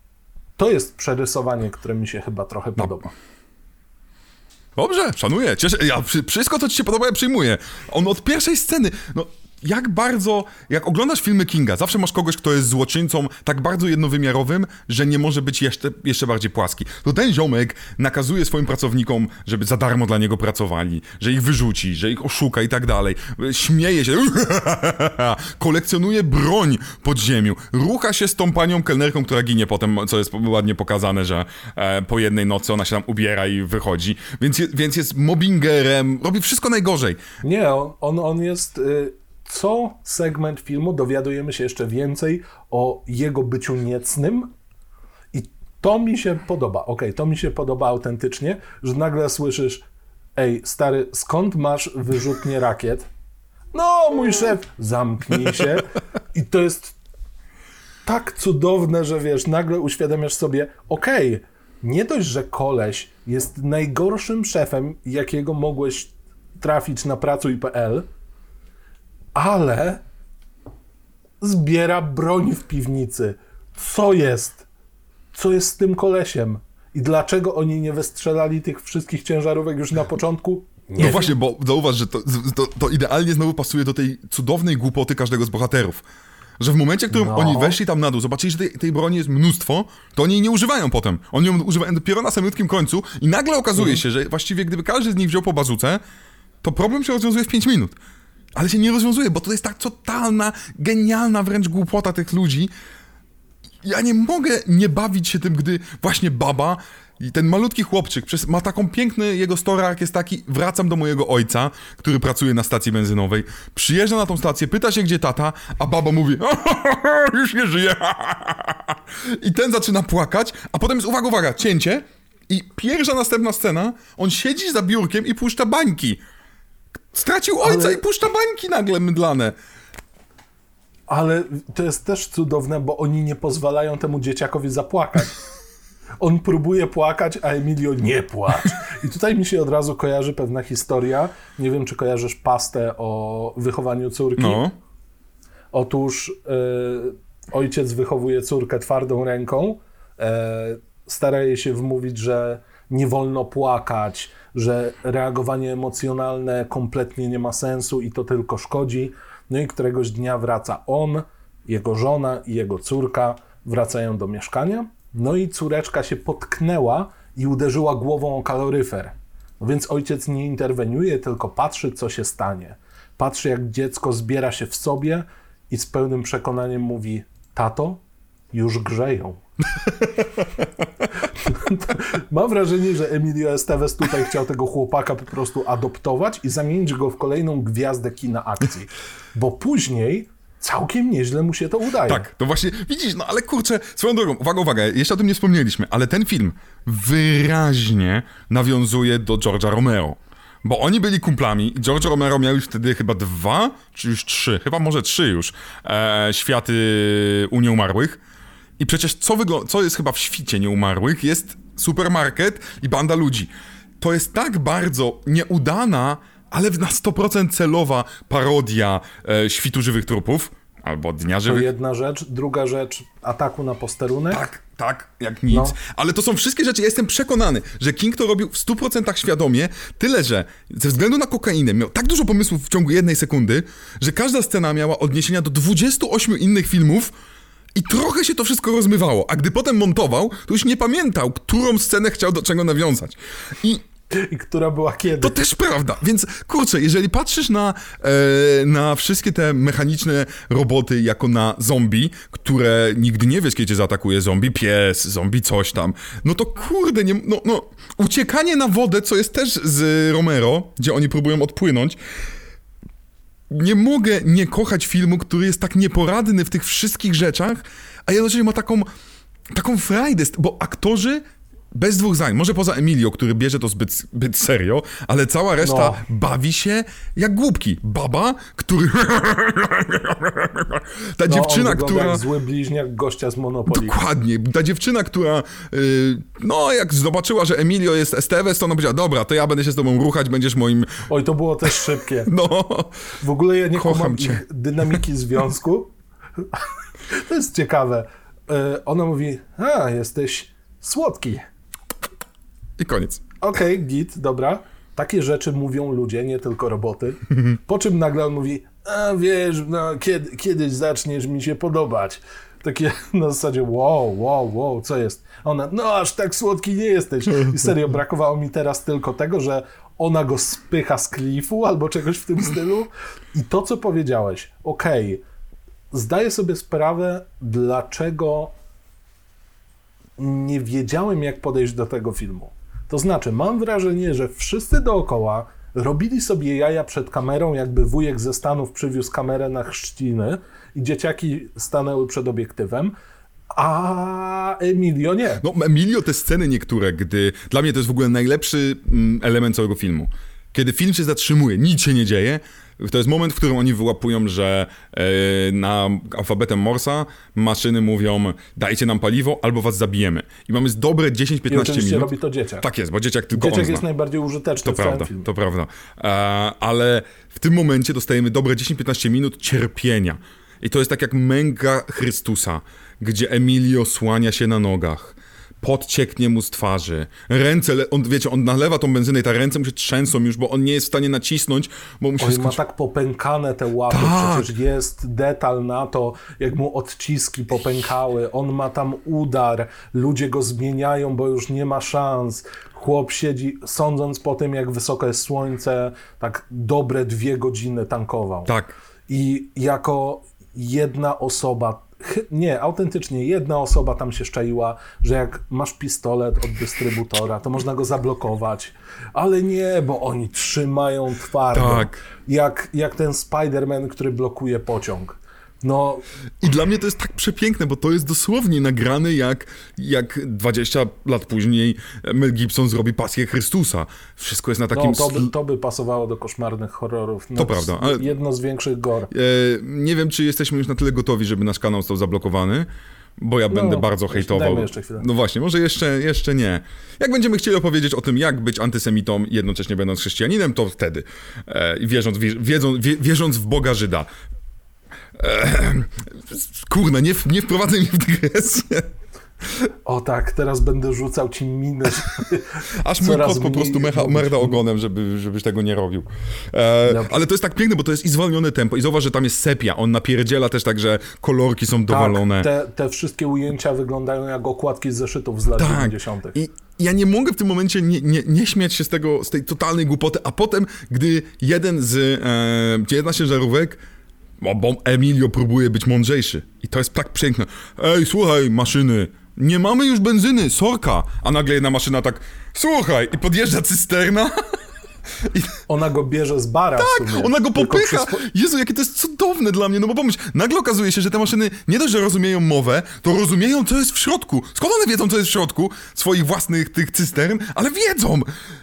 To jest przerysowanie, które mi się chyba trochę No. podoba. Dobrze, szanuję. Cieszę, ja wszystko, co ci się podoba, ja przyjmuję. On od pierwszej sceny, no jak bardzo, jak oglądasz filmy Kinga, zawsze masz kogoś, kto jest złoczyńcą tak bardzo jednowymiarowym, że nie może być jeszcze, jeszcze bardziej płaski. To ten ziomek nakazuje swoim pracownikom, żeby za darmo dla niego pracowali, że ich wyrzuci, że ich oszuka i tak dalej. Śmieje się, *laughs* kolekcjonuje broń pod ziemią, rucha się z tą panią kelnerką, która ginie potem, co jest ładnie pokazane, że e, po jednej nocy ona się tam ubiera i wychodzi, więc, więc jest mobbingerem, robi wszystko najgorzej. Nie, on, on jest. Y, co segment filmu dowiadujemy się jeszcze więcej o jego byciu niecnym. I to mi się podoba. Okej, to mi się podoba autentycznie, że nagle słyszysz: Ej, stary, skąd masz wyrzutnie rakiet? No, mój szef, zamknij się. I to jest tak cudowne, że wiesz, nagle uświadamiasz sobie, okej, nie dość, że koleś jest najgorszym szefem, jakiego mogłeś trafić na pracuj.pl, ale zbiera broń w piwnicy. Co jest? Co jest z tym kolesiem? I dlaczego oni nie wystrzelali tych wszystkich ciężarówek już na początku? Nie no wiem. właśnie, bo zauważ, że to, to, to idealnie znowu pasuje do tej cudownej głupoty każdego z bohaterów. Że w momencie, w którym No. oni weszli tam na dół, zobaczyli, że tej, tej broni jest mnóstwo, to oni jej nie używają potem. Oni ją używają dopiero na samym końcu i nagle okazuje Mhm. się, że właściwie gdyby każdy z nich wziął po bazuce, to problem się rozwiązuje w 5 minut. Ale się nie rozwiązuje, bo to jest tak totalna, genialna wręcz głupota tych ludzi. Ja nie mogę nie bawić się tym, gdy właśnie baba i ten malutki chłopczyk przez, ma taką piękny jego storak jest taki, wracam do mojego ojca, który pracuje na stacji benzynowej, przyjeżdża na tą stację, pyta się gdzie tata, a baba mówi *laughs* już nie żyje. I ten zaczyna płakać, a potem jest, uwaga, uwaga, cięcie i pierwsza następna scena, on siedzi za biurkiem i puszcza bańki. Stracił ojca Ale- i puszcza bańki nagle mydlane. Ale to jest też cudowne, bo oni nie pozwalają temu dzieciakowi zapłakać. On próbuje płakać, a Emilio nie płacz. I tutaj mi się od razu kojarzy pewna historia. Nie wiem, czy kojarzysz pastę o wychowaniu córki. No. Otóż e, ojciec wychowuje córkę twardą ręką, e, stara jej się wmówić, że nie wolno płakać, że reagowanie emocjonalne kompletnie nie ma sensu i to tylko szkodzi. No i któregoś dnia wraca on, jego żona i jego córka wracają do mieszkania. No i córeczka się potknęła i uderzyła głową o kaloryfer. No więc ojciec nie interweniuje, tylko patrzy, co się stanie. Patrzy, jak dziecko zbiera się w sobie i z pełnym przekonaniem mówi: Tato, już grzeją. *laughs* Mam wrażenie, że Emilio Estevez tutaj chciał tego chłopaka po prostu adoptować i zamienić go w kolejną gwiazdę kina akcji. Bo później całkiem nieźle mu się to udaje. Tak, to właśnie, widzisz, no ale kurczę, swoją drogą, uwaga, uwaga, jeszcze o tym nie wspomnieliśmy, ale ten film wyraźnie nawiązuje do George'a Romero. Bo oni byli kumplami George Romero miał już wtedy chyba dwa, czy już trzy, chyba może trzy już, e, światy u nieumarłych. I przecież co, wygl- co jest chyba w świcie nieumarłych? Jest supermarket i banda ludzi. To jest tak bardzo nieudana, ale na 100% celowa parodia e, świtu żywych trupów, albo Dnia To Żywych jedna rzecz. Druga rzecz, ataku na posterunek. tak, tak, jak nic. No. Ale to są wszystkie rzeczy, ja jestem przekonany, że King to robił w 100% świadomie, tyle że ze względu na kokainę miał tak dużo pomysłów w ciągu jednej sekundy, że każda scena miała odniesienia do 28 innych filmów i trochę się to wszystko rozmywało, a gdy potem montował, to już nie pamiętał, którą scenę chciał do czego nawiązać. I I która była kiedy. to też prawda, więc kurczę, jeżeli patrzysz na, e, na wszystkie te mechaniczne roboty jako na zombie, które nigdy nie wiesz, kiedy cię zaatakuje zombie, pies, zombie coś tam, no to kurde, nie, no, no, uciekanie na wodę, co jest też z Romero, gdzie oni próbują odpłynąć, nie mogę nie kochać filmu, który jest tak nieporadny w tych wszystkich rzeczach, a jednocześnie ma taką, taką frajdę, bo aktorzy bez dwóch zdań, może poza Emilio, który bierze to zbyt, zbyt serio, ale cała reszta No. bawi się jak głupki. Baba, który... *laughs* Ta No, dziewczyna, która... jak zły bliźniak gościa z Monopoly. Dokładnie. Ta dziewczyna, która, yy, no jak zobaczyła, że Emilio jest Esteves, to ona powiedziała, dobra, to ja będę się z tobą ruchać, będziesz moim, Oj, to było też szybkie. *laughs* no... W ogóle ja nie Kocham cię. dynamiki związku. *laughs* To jest ciekawe. E, Ona mówi, a, jesteś słodki. I koniec. Okej, git, dobra. Takie rzeczy mówią ludzie, nie tylko roboty. *laughs* Po czym nagle on mówi, a wiesz, no, kiedy, kiedyś zaczniesz mi się podobać. Takie *laughs* na zasadzie, wow, wow, wow, co jest? Ona, no aż tak słodki nie jesteś. I serio, brakowało mi teraz tylko tego, że ona go spycha z klifu albo czegoś w tym stylu. I to, co powiedziałeś, okej, zdaję sobie sprawę, dlaczego nie wiedziałem, jak podejść do tego filmu. To znaczy, mam wrażenie, że wszyscy dookoła robili sobie jaja przed kamerą, jakby wujek ze Stanów przywiózł kamerę na chrzciny i dzieciaki stanęły przed obiektywem, a Emilio nie. No, Emilio, te sceny niektóre, gdy... Dla mnie to jest w ogóle najlepszy mm, element całego filmu. Kiedy film się zatrzymuje, nic się nie dzieje, to jest moment, w którym oni wyłapują, że e, na alfabetem Morsa maszyny mówią dajcie nam paliwo, albo was zabijemy. I mamy dobre I 10-15 oczywiście minut. robi to dzieciak. Tak jest, bo dzieciak tylko on Dzieciak jest najbardziej użyteczny To w prawda, to prawda. E, ale w tym momencie dostajemy dobre 10-15 minut cierpienia. I to jest tak jak męka Chrystusa, gdzie Emilio słania się na nogach, pot cieknie mu z twarzy, ręce, on, wiecie, on nalewa tą benzynę i ta ręce mu się trzęsą już, bo on nie jest w stanie nacisnąć, bo mu się Oj, ma tak popękane te łapy, Tak. przecież jest detal na to, jak mu odciski popękały, on ma tam udar, ludzie go zmieniają, bo już nie ma szans. Chłop siedzi, sądząc po tym, jak wysoko jest słońce, tak dobre dwie godziny tankował. Tak. I jako jedna osoba, nie, autentycznie jedna osoba tam się szczaiła, że jak masz pistolet od dystrybutora, to można go zablokować. Ale nie, bo oni trzymają twardo. Tak. Jak, jak ten Spider-Man, który blokuje pociąg. No, I dla mnie to jest tak przepiękne, bo to jest dosłownie nagrane jak, jak 20 lat później Mel Gibson zrobi Pasję Chrystusa. Wszystko jest na takim... no to, by, to by pasowało do koszmarnych horrorów. No, To prawda, ale- Jedno z większych gor. E, nie wiem, czy jesteśmy już na tyle gotowi, żeby nasz kanał został zablokowany, bo ja będę bardzo hejtował. jeszcze chwilę. No właśnie, może jeszcze, jeszcze nie. Jak będziemy chcieli opowiedzieć o tym, jak być antysemitą, jednocześnie będąc chrześcijaninem, to wtedy. E, wierząc, wie, wiedzą, wie, wierząc w Boga Żyda. E, kurna, nie, nie wprowadzaj mnie w dygresję. O tak, teraz będę rzucał ci miny. *laughs* Aż mój kot po prostu mecha, merda ogonem, żeby, żebyś tego nie robił. E, Dobrze. ale to jest tak piękne, bo to jest i zwolnione tempo. I zauważ, że tam jest sepia. On napierdziela też tak, że kolorki są dowalone. Tak, te, te wszystkie ujęcia wyglądają jak okładki z zeszytów z lat Tak. 90. I ja nie mogę w tym momencie nie, nie, nie śmiać się z tego, z tej totalnej głupoty, a potem, gdy jeden z, e, jedna ciężarówek, bo, Emilio próbuje być mądrzejszy. I to jest tak piękne. Ej, słuchaj, maszyny, nie mamy już benzyny, sorka. A nagle jedna maszyna tak, słuchaj, i podjeżdża cysterna. *laughs* Ona go bierze z bara w sumie. Ona go popycha! przyspo- Jezu, jakie to jest cudowne dla mnie, no bo pomyśl, nagle okazuje się, że te maszyny nie dość, że rozumieją mowę, to rozumieją, co jest w środku. Skąd one wiedzą, co jest w środku swoich własnych tych cystern? Ale wiedzą!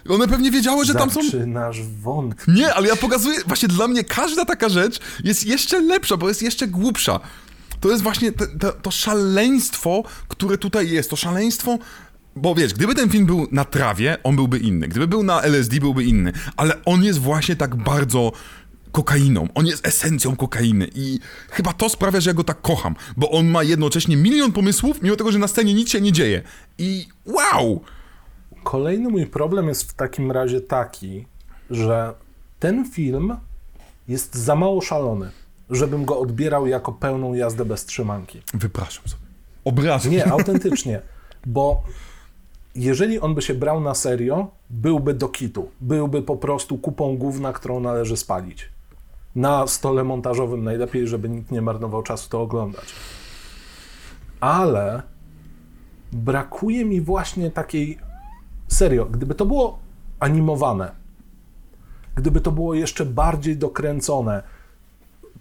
One pewnie wiedziały, że tam są... Zaczynasz wątpić. Nie, ale ja pokazuję, właśnie dla mnie każda taka rzecz jest jeszcze lepsza, bo jest jeszcze głupsza. To jest właśnie te, te, to szaleństwo, które tutaj jest, to szaleństwo... Bo wiesz, gdyby ten film był na trawie, on byłby inny. Gdyby był na LSD, byłby inny. Ale on jest właśnie tak bardzo kokainą. On jest esencją kokainy i chyba to sprawia, że ja go tak kocham, bo on ma jednocześnie milion pomysłów, mimo tego, że na scenie nic się nie dzieje. I wow! Kolejny mój problem jest w takim razie taki, że ten film jest za mało szalony, żebym go odbierał jako pełną jazdę bez trzymanki. Wypraszam sobie. Obrażam. Nie, *laughs* autentycznie, bo jeżeli on by się brał na serio, byłby do kitu. Byłby po prostu kupą gówna, którą należy spalić. Na stole montażowym najlepiej, żeby nikt nie marnował czasu to oglądać. Ale brakuje mi właśnie takiej serio, gdyby to było animowane, gdyby to było jeszcze bardziej dokręcone,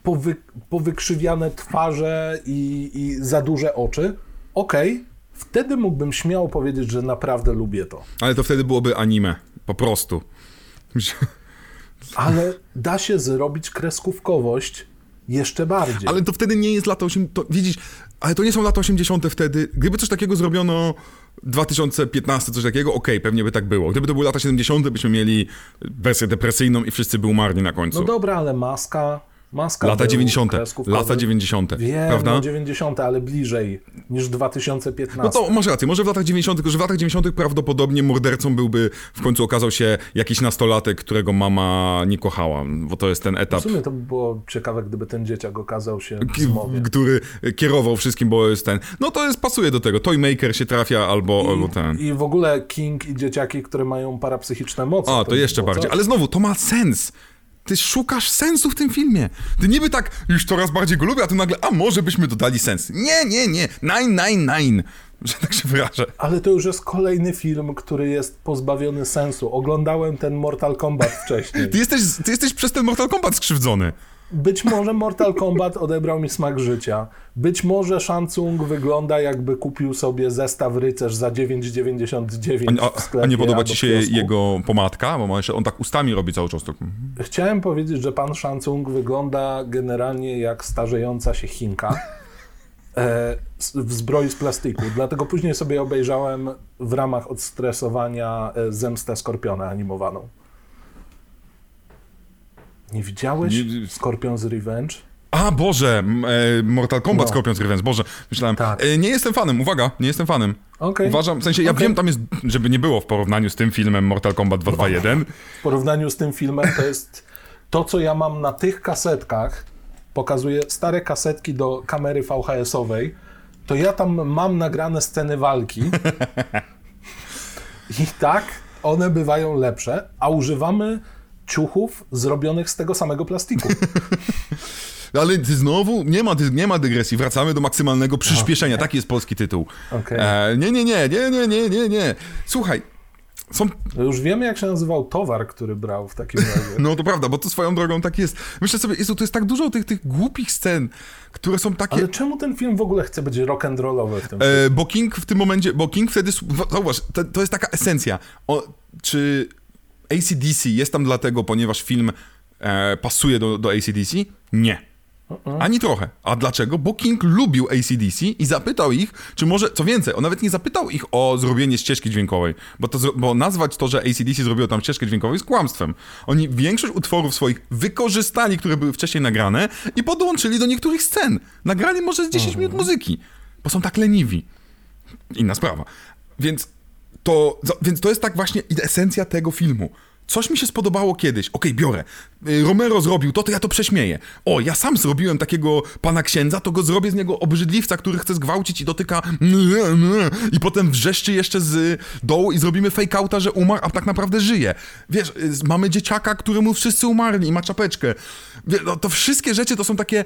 powy, powykrzywiane twarze i, i za duże oczy, okej, wtedy mógłbym śmiało powiedzieć, że naprawdę lubię to. Ale to wtedy byłoby anime. Po prostu. Ale da się zrobić kreskówkowość jeszcze bardziej. Ale to wtedy nie jest lata 80. To, widzisz, ale to nie są lata 80. wtedy. Gdyby coś takiego zrobiono 2015, coś takiego, okej, pewnie by tak było. Gdyby to były lata 70., byśmy mieli wersję depresyjną i wszyscy by umarli na końcu. No dobra, ale maska. Maska lata był 90. kreskówkowy. Lata 90. Wiem, prawda? no 90, ale bliżej niż 2015. No to masz rację, może w latach 90., tylko że w latach 90. prawdopodobnie mordercą byłby, w końcu okazał się jakiś nastolatek, którego mama nie kochała, bo to jest ten W etap, sumie to by było ciekawe, gdyby ten dzieciak okazał się w który kierował wszystkim, bo jest ten. No to jest, pasuje do tego. Toymaker się trafia albo, albo ten. I w ogóle King i dzieciaki, które mają parapsychiczne moce. A, to by jeszcze bardziej. coś. Ale znowu, to ma sens. Ty szukasz sensu w tym filmie. Ty niby tak już coraz bardziej go lubię, a tu nagle, a może byśmy dodali sens. Nie, nie, nie. Nine, nine, nine. *laughs* Że tak się wyrażę. Ale to już jest kolejny film, który jest pozbawiony sensu. Oglądałem ten Mortal Kombat wcześniej. Ty jesteś, ty jesteś przez ten Mortal Kombat skrzywdzony. Być może Mortal Kombat odebrał mi smak życia. Być może Shansung wygląda jakby kupił sobie zestaw rycerz za 9,99 A, a, a nie podoba ci się jego pomadka? Bo on tak ustami robi cały czas. Tak. Chciałem powiedzieć, że pan Shansung wygląda generalnie jak starzejąca się Chinka e, w zbroi z plastiku. Dlatego później sobie obejrzałem w ramach odstresowania e, Zemstę Skorpiona animowaną. Nie widziałeś Nie- Skorpion z Revenge? A, Boże, e, Mortal Kombat No. Scorpion's Revenge, Boże, myślałem. Tak. E, nie jestem fanem, uwaga, nie jestem fanem. Okej. Uważam, w sensie, ja Okej. wiem, tam jest, żeby nie było w porównaniu z tym filmem Mortal Kombat 221. W porównaniu z tym filmem to jest to, co ja mam na tych kasetkach, pokazuję stare kasetki do kamery VHS-owej, to ja tam mam nagrane sceny walki *laughs* i tak one bywają lepsze, a używamy ciuchów zrobionych z tego samego plastiku. *laughs* Ale znowu, nie ma, nie ma dygresji, wracamy do maksymalnego przyspieszenia, taki jest polski tytuł. E, nie, nie, nie, nie, nie, nie, nie, nie. Słuchaj, są Już wiemy, jak się nazywał towar, który brał w takim razie. *laughs* No to prawda, bo to swoją drogą tak jest. Myślę sobie, Jezu, to jest tak dużo tych, tych głupich scen, które są takie... Ale czemu ten film w ogóle chce być rock'n'rollowy w tym E, bo King w tym momencie, bo King wtedy, zauważ, to, to jest taka esencja. O, czy ACDC jest tam dlatego, ponieważ film e, pasuje do, do ACDC? Nie. Ani trochę. A dlaczego? Bo King lubił ACDC i zapytał ich, czy może, co więcej, on nawet nie zapytał ich o zrobienie ścieżki dźwiękowej, bo, to, bo nazwać to, że ACDC zrobiło tam ścieżkę dźwiękową jest kłamstwem. Oni większość utworów swoich wykorzystali, które były wcześniej nagrane i podłączyli do niektórych scen. Nagrali może z 10 minut muzyki, bo są tak leniwi. Inna sprawa. Więc to, więc to jest tak właśnie esencja tego filmu. Coś mi się spodobało kiedyś. Okej, biorę. Y, Romero zrobił to, to ja to prześmieję. O, ja sam zrobiłem takiego pana księdza, to go zrobię z niego obrzydliwca, który chce zgwałcić i dotyka i potem wrzeszczy jeszcze z dołu i zrobimy fake outa, że umarł, a tak naprawdę żyje. Wiesz, y, mamy dzieciaka, któremu wszyscy umarli i ma czapeczkę. No, to wszystkie rzeczy to są takie...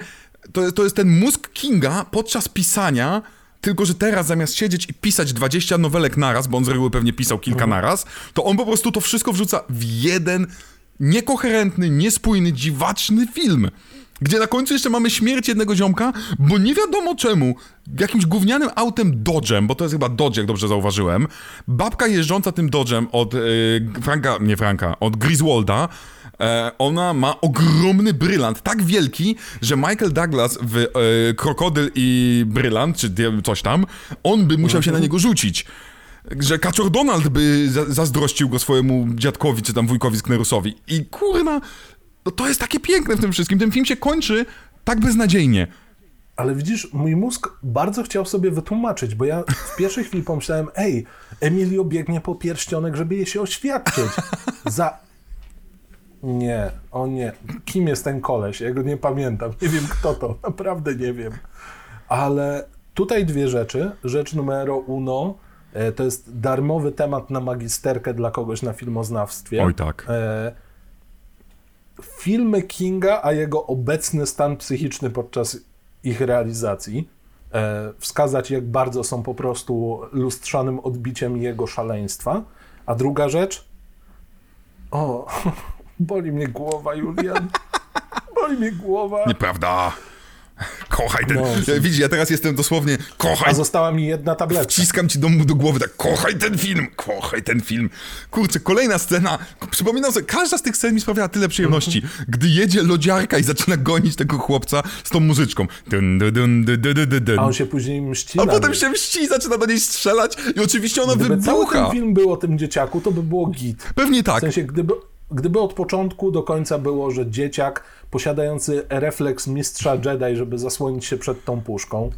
To, to jest ten mózg Kinga podczas pisania tylko, że teraz zamiast siedzieć i pisać 20 nowelek naraz, bo on z reguły pewnie pisał kilka naraz, to on po prostu to wszystko wrzuca w jeden niekoherentny, niespójny, dziwaczny film. Gdzie na końcu jeszcze mamy śmierć jednego ziomka, bo nie wiadomo czemu, jakimś gównianym autem Dodge'em, bo to jest chyba Dodge, jak dobrze zauważyłem, babka jeżdżąca tym Dodge'em od e, Franka, nie Franka, od Griswolda, ona ma ogromny brylant, tak wielki, że Michael Douglas w e, Krokodyl i Brylant, czy coś tam, on by musiał się na niego rzucić. Że Kaczor Donald by za zazdrościł go swojemu dziadkowi, czy tam wujkowi Sknerusowi. I kurna, no to jest takie piękne w tym wszystkim. Ten film się kończy tak beznadziejnie. Ale widzisz, mój mózg bardzo chciał sobie wytłumaczyć, bo ja w pierwszej chwili pomyślałem, ej, Emilio biegnie po pierścionek, żeby jej się oświadczyć. *laughs* Za... Nie, o nie. Kim jest ten koleś? Ja go nie pamiętam. Nie wiem kto to. *laughs* Naprawdę nie wiem. Ale tutaj dwie rzeczy. Rzecz numero uno e, to jest darmowy temat na magisterkę dla kogoś na filmoznawstwie. Oj tak. E, filmy Kinga, a jego obecny stan psychiczny podczas ich realizacji. E, wskazać, jak bardzo są po prostu lustrzanym odbiciem jego szaleństwa. A druga rzecz. O, *laughs* boli mnie głowa, Julian. Boli mnie głowa. Nieprawda. Kochaj ten... No. Widzisz, ja teraz jestem dosłownie... Kochaj A została mi jedna tabletka. Wciskam ci do, do głowy tak, kochaj ten film, kochaj ten film. Kurczę, kolejna scena, przypominam sobie, każda z tych scen mi sprawiała tyle przyjemności, gdy jedzie lodziarka i zaczyna gonić tego chłopca z tą muzyczką. Dun, dun, dun, dun. A on się później mści A potem się mści zaczyna do niej strzelać i oczywiście ona Gdyby cały wybucha. ten film był o tym dzieciaku, to by było git. Pewnie W tak. sensie, gdyby, gdyby od początku do końca było, że dzieciak posiadający refleks mistrza Jedi, żeby zasłonić się przed tą puszką,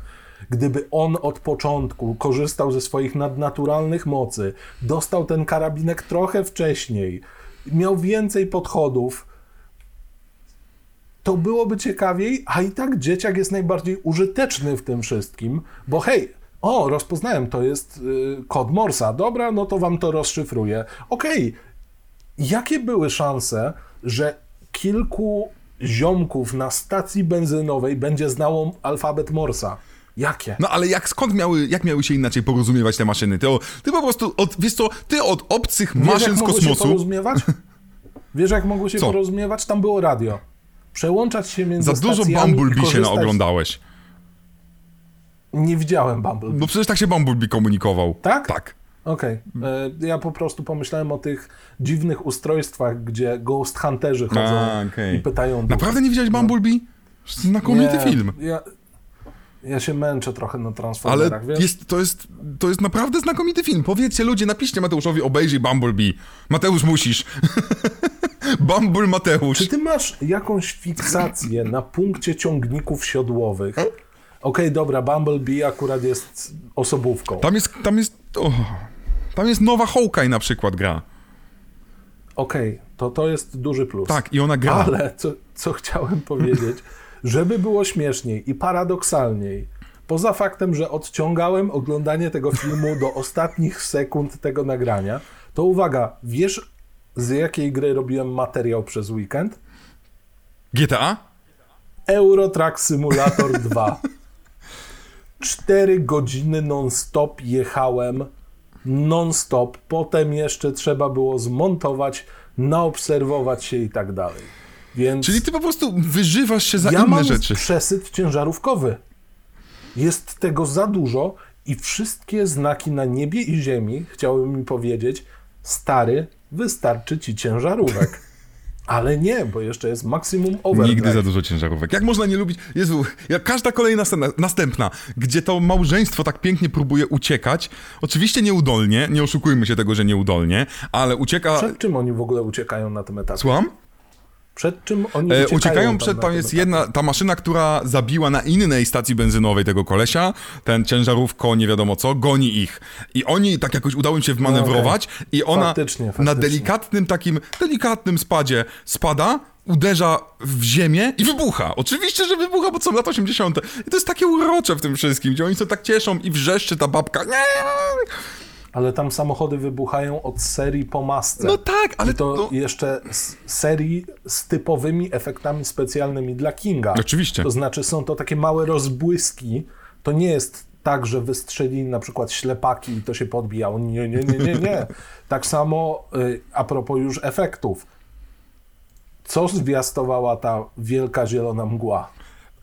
gdyby on od początku korzystał ze swoich nadnaturalnych mocy, dostał ten karabinek trochę wcześniej, miał więcej podchodów, to byłoby ciekawiej, a i tak dzieciak jest najbardziej użyteczny w tym wszystkim, bo hej, o, rozpoznałem, to jest y, kod Morsa, dobra, no to wam to rozszyfruję. Okej, jakie były szanse, że kilku ziomków na stacji benzynowej będzie znało alfabet Morsa? Jakie? No ale jak, skąd miały, jak miały się inaczej porozumiewać te maszyny? Ty, ty po prostu, od, wiesz co, ty od obcych Wiesz, maszyn jak z mogły się kosmosu porozumiewać? Wiesz, jak mogły się Co? porozumiewać? Tam było radio. Przełączać się między za dużo Bumblebee się naoglądałeś. Nie widziałem Bumblebee. No przecież tak się Bumblebee komunikował. Tak? Tak. Okej. E, Ja po prostu pomyślałem o tych dziwnych ustrojstwach, gdzie ghost hunterzy chodzą A, okej. i pytają... Naprawdę nie widziałeś Bumblebee? Znakomity Nie, film. Ja, ja się męczę trochę na Ale Transformerach, wiesz? jest, to, jest, to jest naprawdę znakomity film. Powiedzcie ludzie, napiszcie Mateuszowi, obejrzyj Bumblebee. Mateusz, musisz. *laughs* Bambul Mateusz. Czy ty masz jakąś fiksację na punkcie ciągników siodłowych? Okej, dobra, Bumblebee akurat jest osobówką. Tam jest, tam jest, o, tam jest nowa Hawkeye na przykład gra. Okej, to to jest duży plus. Tak, i ona gra. Ale co, co chciałem powiedzieć, żeby było śmieszniej i paradoksalniej, poza faktem, że odciągałem oglądanie tego filmu do ostatnich sekund tego nagrania, to uwaga, wiesz z jakiej gry robiłem materiał przez weekend? GTA? Euro Truck Simulator 2. Cztery godziny non-stop jechałem, non-stop. Potem jeszcze trzeba było zmontować, naobserwować się i tak dalej. Więc Czyli ty po prostu wyżywasz się za ja inne mam rzeczy. przesyt ciężarówkowy. Jest tego za dużo i wszystkie znaki na niebie i ziemi chciały mi powiedzieć, stary, wystarczy ci ciężarówek. Ale nie, bo jeszcze jest maksimum overdrive. Nigdy za dużo ciężarówek. Jak można nie lubić? Jezu, jak każda kolejna scena, następna, gdzie to małżeństwo tak pięknie próbuje uciekać, oczywiście nieudolnie, nie oszukujmy się tego, że nieudolnie, ale ucieka... Przed czym oni w ogóle uciekają na tym etapie? Słucham? Przed czym oni E, uciekają? uciekają tam przed, na tam tym jest jedna, ta maszyna, która zabiła na innej stacji benzynowej tego kolesia, ten ciężarówko, nie wiadomo co, goni ich. I oni tak jakoś udało im się wmanewrować i ona Faktycznie, na faktycznie. delikatnym takim, delikatnym spadzie spada, uderza w ziemię i wybucha. Oczywiście, że wybucha, bo są lata 80. I to jest takie urocze w tym wszystkim, gdzie oni się tak cieszą i wrzeszczy ta babka. Nie! Ale tam samochody wybuchają od serii po masce. No tak, ale I to no- jeszcze z serii z typowymi efektami specjalnymi dla Kinga. Oczywiście. To znaczy są to takie małe rozbłyski. To nie jest tak, że wystrzelili na przykład ślepaki i to się podbijało. Nie, nie, nie, nie, nie. *laughs* Tak samo y, a propos już efektów. Co zwiastowała ta wielka zielona mgła,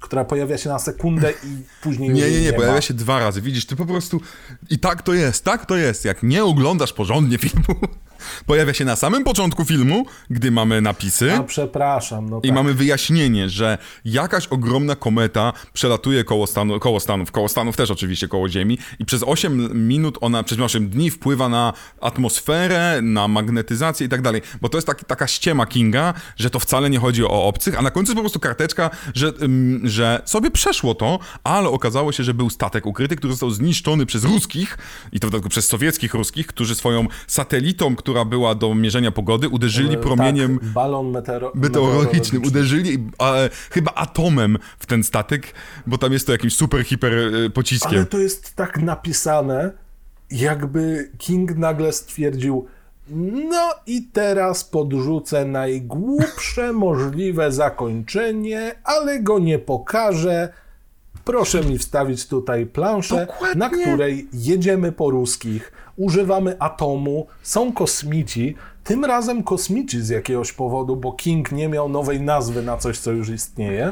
która pojawia się na sekundę i później Nie, już nie, nie, ma. pojawia się dwa razy. Widzisz, ty po prostu. I tak to jest, tak to jest. Jak nie oglądasz porządnie filmu, pojawia się na samym początku filmu, gdy mamy napisy. A przepraszam, no I tak. mamy wyjaśnienie, że jakaś ogromna kometa przelatuje koło, stanu, koło Stanów, koło Stanów też oczywiście koło Ziemi i przez 8 minut ona, przez 8 dni wpływa na atmosferę, na magnetyzację i tak dalej. Bo to jest taki, taka ściema Kinga, że to wcale nie chodzi o obcych, a na końcu jest po prostu karteczka, że, że sobie przeszło to, ale okazało się, że był statek ukryty, który został zniszczony przez ruskich i to w dodatku przez sowieckich ruskich, którzy swoją satelitą, która była do mierzenia pogody, uderzyli E, promieniem Tak, balon meteoro- meteorologicznym. Uderzyli e, chyba atomem w ten statek, bo tam jest to jakimś super, hiper e, pociskiem. Ale to jest tak napisane, jakby King nagle stwierdził, no i teraz podrzucę najgłupsze *laughs* możliwe zakończenie, ale go nie pokażę. Proszę mi wstawić tutaj planszę, Dokładnie. na której jedziemy po ruskich, używamy atomu, są kosmici, tym razem kosmici z jakiegoś powodu, bo King nie miał nowej nazwy na coś, co już istnieje.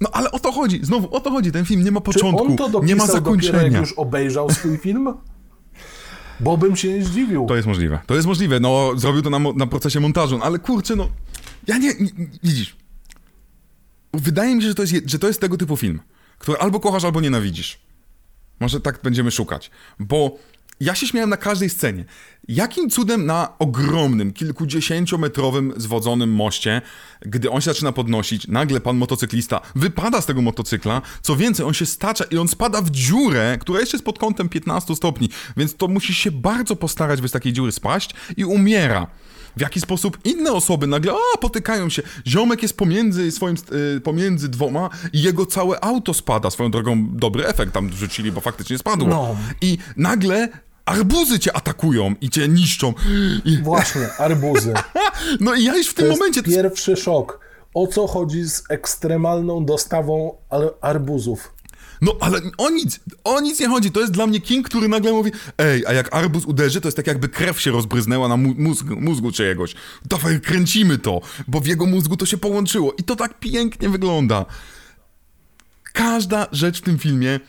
No ale o to chodzi, znowu o to chodzi, ten film nie ma Czy początku, on to dopisał nie ma dopiero zakończenia. jak już obejrzał swój film? Bo bym się nie zdziwił. To jest możliwe, to jest możliwe, no zrobił to na, na procesie montażu, no, ale kurczę, no, ja nie, nie, widzisz, wydaje mi się, że to, jest, je- że to jest tego typu film, który albo kochasz, albo nienawidzisz. Może tak będziemy szukać, bo ja się śmiałem na każdej scenie. Jakim cudem na ogromnym, kilkudziesięciometrowym zwodzonym moście, gdy on się zaczyna podnosić, nagle pan motocyklista wypada z tego motocykla, co więcej, on się stacza i on spada w dziurę, która jeszcze jest pod kątem 15 stopni, więc to musi się bardzo postarać, by z takiej dziury spaść i umiera. W jaki sposób inne osoby nagle, a, potykają się. Ziomek jest pomiędzy swoim, y, pomiędzy dwoma i jego całe auto spada. Swoją drogą dobry efekt tam wrzucili, bo faktycznie spadło. No. I nagle arbuzy cię atakują i cię niszczą. I, Właśnie, arbuzy. *laughs* no i ja już w To tym momencie... pierwszy szok. O co chodzi z ekstremalną dostawą arbuzów? No ale o nic, o nic nie chodzi. To jest dla mnie King, który nagle mówi ej, a jak arbuz uderzy, to jest tak jakby krew się rozbryznęła na mózg, mózgu czyjegoś. Dawaj, kręcimy to, bo w jego mózgu to się połączyło. I to tak pięknie wygląda. Każda rzecz w tym filmie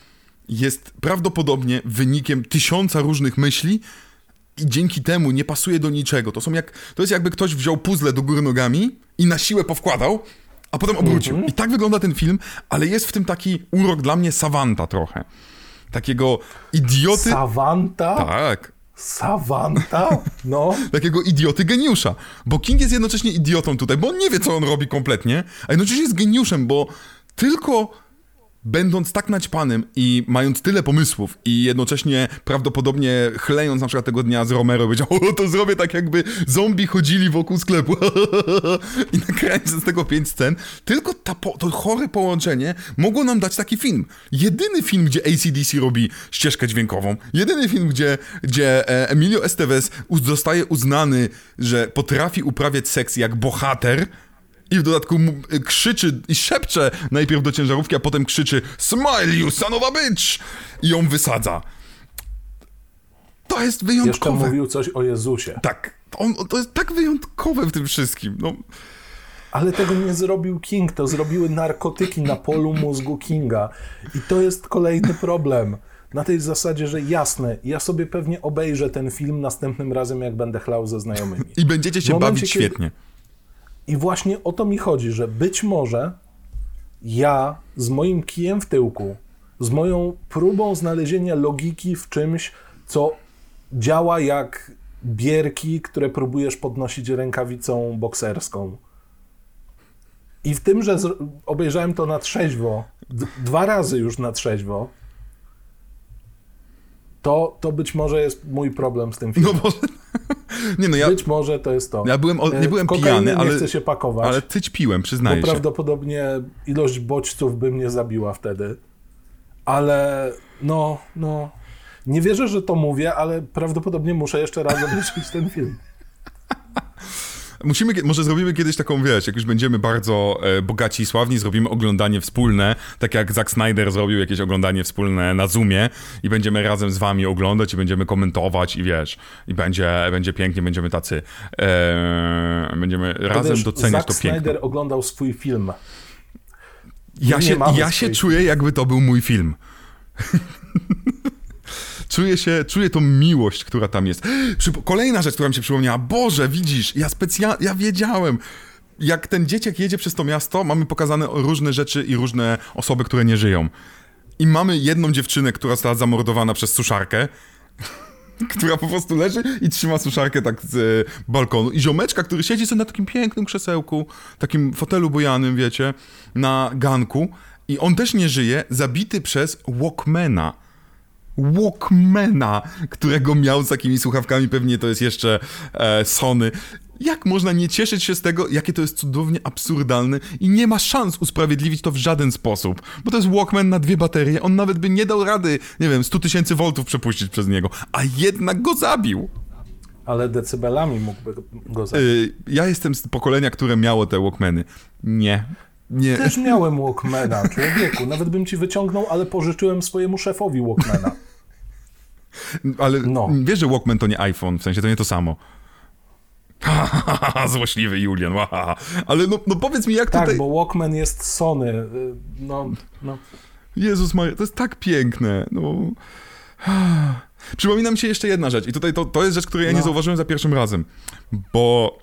jest prawdopodobnie wynikiem tysiąca różnych myśli i dzięki temu nie pasuje do niczego. To są jak, to jest jakby ktoś wziął puzzle do góry nogami i na siłę powkładał, a potem obrócił. I tak wygląda ten film, ale jest w tym taki urok dla mnie Savanta trochę. Takiego idioty. Savanta? tak. Savanta? No. *laughs* Takiego idioty geniusza. Bo King jest jednocześnie idiotą tutaj, bo on nie wie, co on robi kompletnie, a jednocześnie jest geniuszem, bo tylko będąc tak naćpanym i mając tyle pomysłów i jednocześnie prawdopodobnie chlejąc na przykład tego dnia z Romero, powiedział, o, to zrobię tak jakby zombie chodzili wokół sklepu. *laughs* I nakręcę z tego pięć scen, tylko ta to chore połączenie mogło nam dać taki film. Jedyny film, gdzie ACDC robi ścieżkę dźwiękową, jedyny film, gdzie, gdzie e, Emilio Estevez zostaje uznany, że potrafi uprawiać seks jak bohater, i w dodatku mu- krzyczy i szepcze najpierw do ciężarówki, a potem krzyczy Smile you son of a bitch! I ją wysadza. To jest Jeszcze wyjątkowe. mówił coś o Jezusie. Tak. On, to jest tak wyjątkowe w tym wszystkim. No, Ale tego nie zrobił King, to zrobiły narkotyki na polu mózgu Kinga. I to jest kolejny problem. Na tej zasadzie, że jasne, ja sobie pewnie obejrzę ten film następnym razem, jak będę chlał ze znajomymi. I będziecie się bawić kiedy- świetnie. I właśnie o to mi chodzi, że być może ja z moim kijem w tyłku, z moją próbą znalezienia logiki w czymś, co działa jak bierki, które próbujesz podnosić rękawicą bokserską. I w tym, że obejrzałem to na trzeźwo, dwa razy już na trzeźwo, to, to być może jest mój problem z tym filmem. No bo... *laughs* Nie no, ja, Być może to jest to. ja byłem, o- nie E, byłem kokainy pijany, nie ale, chcę się pakować. ale tyć piłem, Bo przyznaję się. prawdopodobnie ilość bodźców by mnie zabiła wtedy. Ale no, no. Nie wierzę, że to mówię, ale prawdopodobnie muszę jeszcze raz *laughs* obejrzeć ten film. Musimy, może zrobimy kiedyś taką, wiesz, jak już będziemy bardzo e, bogaci i sławni, zrobimy oglądanie wspólne, tak jak Zack Snyder zrobił jakieś oglądanie wspólne na Zoomie i będziemy razem z wami oglądać i będziemy komentować i wiesz, i będzie, będzie pięknie, będziemy tacy, e, będziemy To razem wiesz, doceniać Zack to piękno. Snyder oglądał swój film. Ja nie się, ja się czuję, jakby to był mój film. Czuję się, czuję tą miłość, która tam jest. Kolejna rzecz, która mi się przypomniała. Boże, widzisz, ja specjalnie, ja wiedziałem. Jak ten dzieciak jedzie przez to miasto, mamy pokazane różne rzeczy i różne osoby, które nie żyją. I mamy jedną dziewczynę, która została zamordowana przez suszarkę, *laughs* która po prostu leży i trzyma suszarkę tak z e, balkonu. I ziomeczka, który siedzi sobie na takim pięknym krzesełku, takim fotelu bojanym, wiecie, na ganku. I on też nie żyje, zabity przez Walkmana. Walkmana, którego miał z takimi słuchawkami, pewnie to jest jeszcze e, Sony. Jak można nie cieszyć się z tego, jakie to jest cudownie absurdalne i nie ma szans usprawiedliwić to w żaden sposób, bo to jest Walkman na dwie baterie, on nawet by nie dał rady, nie wiem, 100 tysięcy voltów przepuścić przez niego, a jednak go zabił. Ale decybelami mógłby go zabić. Yy, ja jestem z pokolenia, które miało te Walkmany. Nie. Nie. Też miałem Walkmana, człowieku. Nawet bym ci wyciągnął, ale pożyczyłem swojemu szefowi Walkmana. *laughs* Ale No. wiesz, że Walkman to nie iPhone, w sensie to nie to samo. *laughs* Złośliwy Julian. Ale no, no powiedz mi, jak Tak, tutaj... bo Walkman jest Sony. y, No, no. Jezus Maria, to jest tak piękne, no... *sighs* Przypomina mi się jeszcze jedna rzecz i tutaj to, to jest rzecz, której ja nie No. zauważyłem za pierwszym razem, bo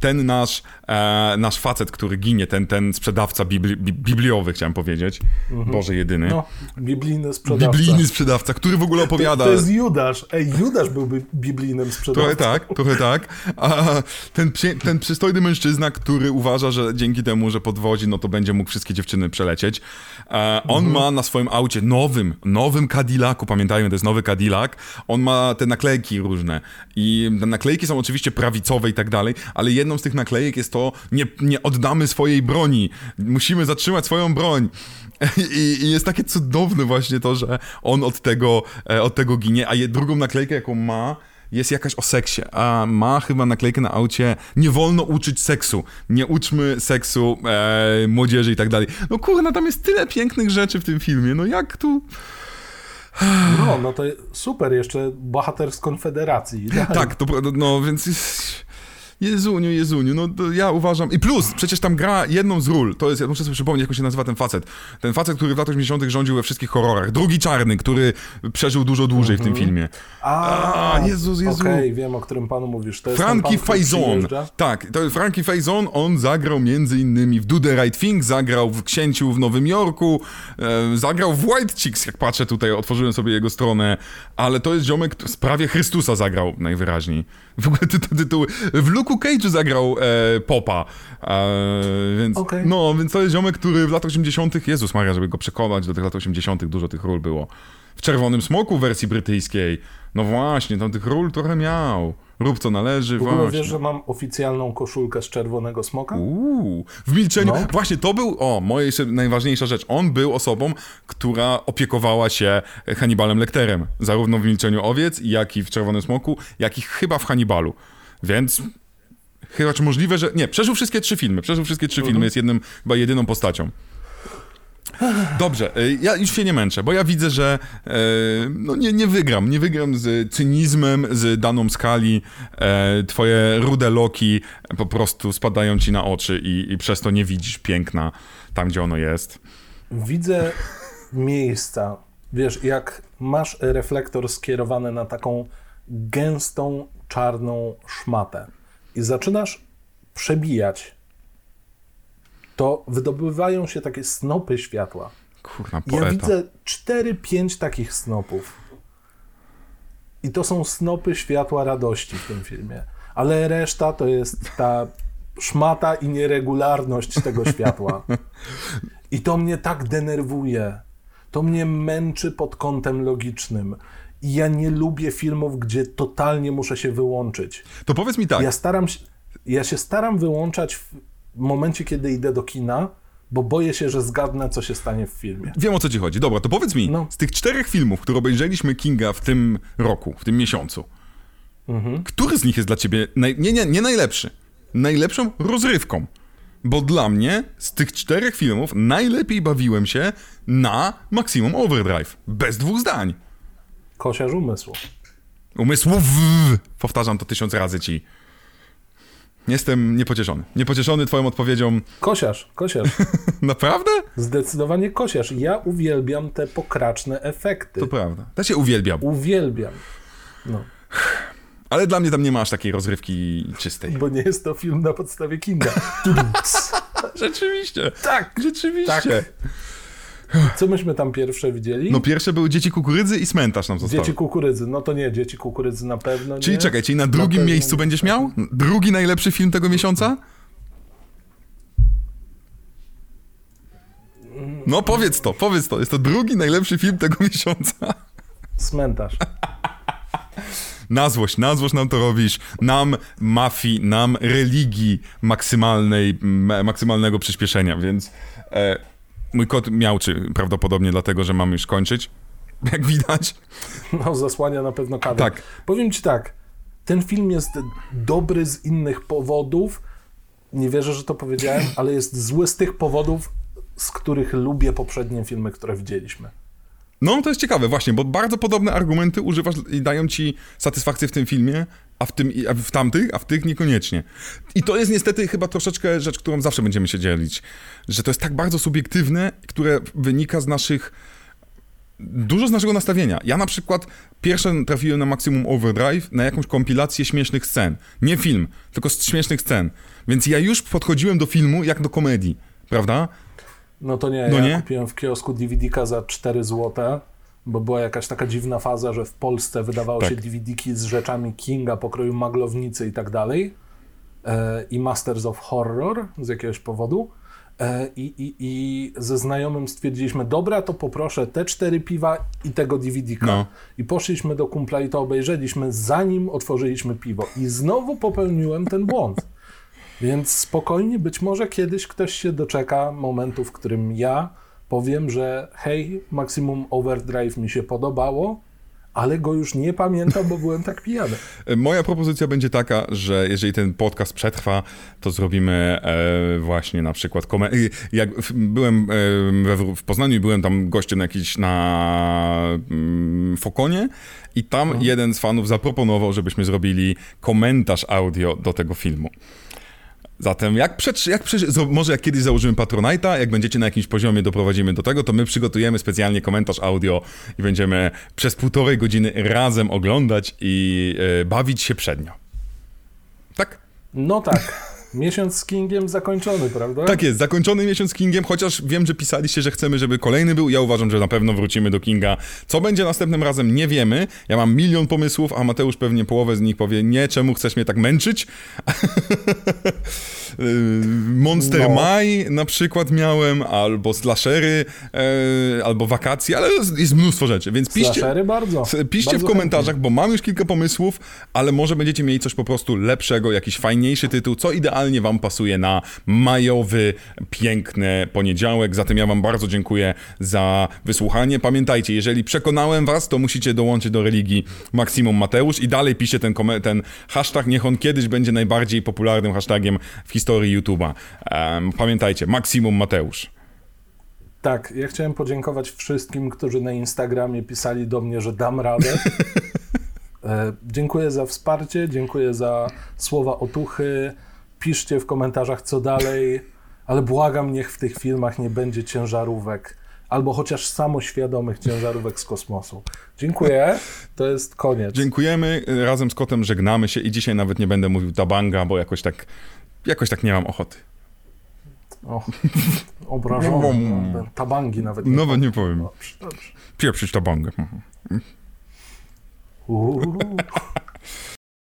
ten nasz, e, nasz facet, który ginie, ten, ten sprzedawca bibli, bi, bibliowy, chciałem powiedzieć, Boże jedyny, no biblijny sprzedawca. biblijny sprzedawca, który w ogóle to, opowiada... to jest Judasz. Ej, Judasz byłby biblijnym sprzedawcą. Trochę tak, trochę tak. A ten, ten przystojny mężczyzna, który uważa, że dzięki temu, że podwozi, no to będzie mógł wszystkie dziewczyny przelecieć. E, on ma na swoim aucie nowym, nowym Cadillacu, pamiętajmy, to jest nowy Cadillac, on ma te naklejki różne i te naklejki są oczywiście prawicowe i tak dalej, ale jedną z tych naklejek jest to, nie, nie oddamy swojej broni, musimy zatrzymać swoją broń. *laughs* I, I jest takie cudowne właśnie to, że on od tego, e, od tego ginie, a je, drugą naklejkę, jaką ma, jest jakaś o seksie, a ma chyba naklejkę na aucie nie wolno uczyć seksu, nie uczmy seksu e, młodzieży i tak dalej. No kurna, tam jest tyle pięknych rzeczy w tym filmie, no jak tu... *sighs* No, no to super, jeszcze bohater z Konfederacji. Tak, to no więc... Jezuniu, Jezuniu, no to ja uważam... I plus, przecież tam gra jedną z ról, to jest, ja muszę sobie przypomnieć, jak się nazywa ten facet. Ten facet, który w latach 80 rządził we wszystkich horrorach. Drugi czarny, który przeżył dużo dłużej w tym filmie. A, Jezus, Jezu. Okej, wiem, o którym panu mówisz. To Frankie Faison. Tak, to Frankie Faison, on zagrał między innymi w Do the Right Thing, zagrał w Księciu w Nowym Jorku, e, zagrał w White Chicks, jak patrzę tutaj, otworzyłem sobie jego stronę, ale to jest ziomek, który w sprawie Chrystusa zagrał najwyraźniej. W ogóle ty, ty, tytuły. W Cage'u zagrał e, Popa, e, więc, Okej. no, więc to jest ziomek, który w latach 80 Jezus Maria, żeby go przekonać do tych lat 80 dużo tych ról było. W Czerwonym Smoku w wersji brytyjskiej, no właśnie, tam tych ról trochę miał. Rób co należy, W ogóle właśnie. wiesz, że mam oficjalną koszulkę z czerwonego smoka? Uuu, w milczeniu. No. Właśnie to był, o, moja najważniejsza rzecz. On był osobą, która opiekowała się Hannibalem Lecterem. Zarówno w milczeniu owiec, jak i w Czerwonym Smoku, jak i chyba w Hannibalu. Więc chyba czy możliwe, że. Nie, przeżył wszystkie trzy filmy. Przeżył wszystkie trzy filmy, jest jednym, chyba jedyną postacią. Dobrze, y, ja już się nie męczę, bo ja widzę, że e, no nie, nie wygram. Nie wygram z cynizmem, z daną skali. E, twoje rude loki po prostu spadają ci na oczy i, i przez to nie widzisz piękna tam, gdzie ono jest. Widzę miejsca. Wiesz, jak masz reflektor skierowany na taką gęstą, czarną szmatę i zaczynasz przebijać, to wydobywają się takie snopy światła. Kurna, Ja poeta. widzę 4-5 takich snopów. I to są snopy światła radości w tym filmie. Ale reszta to jest ta szmata i nieregularność tego światła. *laughs* I to mnie tak denerwuje. To mnie męczy pod kątem logicznym. I ja nie lubię filmów, gdzie totalnie muszę się wyłączyć. To powiedz mi tak. Ja staram się, ja się staram wyłączać w momencie, kiedy idę do kina, bo boję się, że zgadnę, co się stanie w filmie. Wiem o co ci chodzi. Dobra, to powiedz mi, No. z tych czterech filmów, które obejrzeliśmy Kinga w tym roku, w tym miesiącu, Mhm. który z nich jest dla ciebie, naj... nie, nie, nie najlepszy, najlepszą rozrywką? Bo dla mnie z tych czterech filmów najlepiej bawiłem się na Maximum Overdrive. Bez dwóch zdań. Kosiarz umysłu. Umysłów. Powtarzam to tysiąc razy ci. Jestem niepocieszony. Niepocieszony twoją odpowiedzią. Kosiarz, kosiarz. *laughs* Naprawdę? Zdecydowanie kosiarz. Ja uwielbiam te pokraczne efekty. To prawda. Ja cię uwielbiam. Uwielbiam. No, Ale dla mnie tam nie masz takiej rozrywki czystej. bo nie jest to film na podstawie Kinga. *laughs* Rzeczywiście. tak, Rzeczywiście. Co myśmy tam pierwsze widzieli? No pierwsze były Dzieci Kukurydzy i Cmentarz nam zostały. Dzieci kukurydzy. No to nie, dzieci kukurydzy na pewno Czyli nie. czekaj, czyli na drugim pewno miejscu nie. będziesz miał? Drugi najlepszy film tego miesiąca? No powiedz to, powiedz to. Jest to drugi najlepszy film tego miesiąca. Cmentarz. Na złość, na złość nam to robisz. Nam mafii, nam religii maksymalnej, maksymalnego przyspieszenia, więc e, mój kot miałczy prawdopodobnie dlatego, że mam już kończyć. Jak widać. No, zasłania na pewno kadr. Tak. Powiem ci tak, ten film jest dobry z innych powodów. Nie wierzę, że to powiedziałem, ale jest zły z tych powodów, z których lubię poprzednie filmy, które widzieliśmy. No, to jest ciekawe, właśnie, bo bardzo podobne argumenty używasz i dają ci satysfakcję w tym filmie, a w, tym, a w tamtych, a w tych niekoniecznie. I to jest niestety chyba troszeczkę rzecz, którą zawsze będziemy się dzielić, że to jest tak bardzo subiektywne, które wynika z naszych dużo z naszego nastawienia. Ja na przykład pierwsze trafiłem na Maximum Overdrive na jakąś kompilację śmiesznych scen. Nie film, tylko z śmiesznych scen. Więc ja już podchodziłem do filmu jak do komedii, prawda? No to nie, No ja nie? kupiłem w kiosku DVD-ka za 4 zł, bo była jakaś taka dziwna faza, że w Polsce wydawało Tak. się DVD-ki z rzeczami Kinga, pokroju Maglownicy i tak dalej. E, I Masters of Horror z jakiegoś powodu. E, i, i, I ze znajomym stwierdziliśmy, dobra, to poproszę te cztery piwa i tego DVD-ka. No. I poszliśmy do kumpla i to obejrzeliśmy, zanim otworzyliśmy piwo. I znowu popełniłem ten błąd. Więc spokojnie, być może kiedyś ktoś się doczeka momentu, w którym ja powiem, że hej, Maximum Overdrive mi się podobało, ale go już nie pamiętam, bo byłem tak pijany. E, *laughs* Moja propozycja będzie taka, że jeżeli ten podcast przetrwa, to zrobimy e, właśnie na przykład komen- y, jak byłem e, we, w Poznaniu i byłem tam gościem jakiś na mm, Fokonie i tam jeden z fanów zaproponował, żebyśmy zrobili komentarz audio do tego filmu. Zatem jak, przetrz- jak może jak kiedyś założymy Patronite'a, jak będziecie na jakimś poziomie doprowadzimy do tego, to my przygotujemy specjalnie komentarz audio i będziemy przez półtorej godziny razem oglądać i e, bawić się przednio. Tak? No tak, miesiąc z Kingiem zakończony, prawda? Tak jest, zakończony miesiąc Kingiem, chociaż wiem, że pisaliście, że chcemy, żeby kolejny był. Ja uważam, że na pewno wrócimy do Kinga. Co będzie następnym razem, nie wiemy. Ja mam milion pomysłów, a Mateusz pewnie połowę z nich powie, nie, czemu chcesz mnie tak męczyć? *laughs* Yy, Monster No. Maj na przykład miałem, albo slashery, e, albo wakacje, ale jest, mnóstwo rzeczy, więc piszcie... Slashery bardzo. Piszcie bardzo w komentarzach, bo mam już kilka pomysłów, ale może będziecie mieli coś po prostu lepszego, jakiś fajniejszy tytuł, co idealnie wam pasuje na majowy, piękny poniedziałek. Zatem ja wam bardzo dziękuję za wysłuchanie. Pamiętajcie, jeżeli przekonałem was, to musicie dołączyć do religii Maksimum Mateusz i dalej piszcie ten, ten hashtag, niech on kiedyś będzie najbardziej popularnym hashtagiem w historii YouTube'a. Em, pamiętajcie, Maksimum Mateusz. Tak, ja chciałem podziękować wszystkim, którzy na Instagramie pisali do mnie, że dam radę. *laughs* E, dziękuję za wsparcie, dziękuję za słowa otuchy. Piszcie w komentarzach, co dalej, ale błagam, niech w tych filmach nie będzie ciężarówek, albo chociaż samoświadomych ciężarówek z kosmosu. Dziękuję, to jest koniec. Dziękujemy, razem z kotem żegnamy się i dzisiaj nawet nie będę mówił tabanga, bo jakoś tak, jakoś tak nie mam ochoty. O, *laughs* obrażony. Tabangi nawet nie Nawet nie powiem. Dobrze, dobrze. Pieprzyć tabangę. Uuu.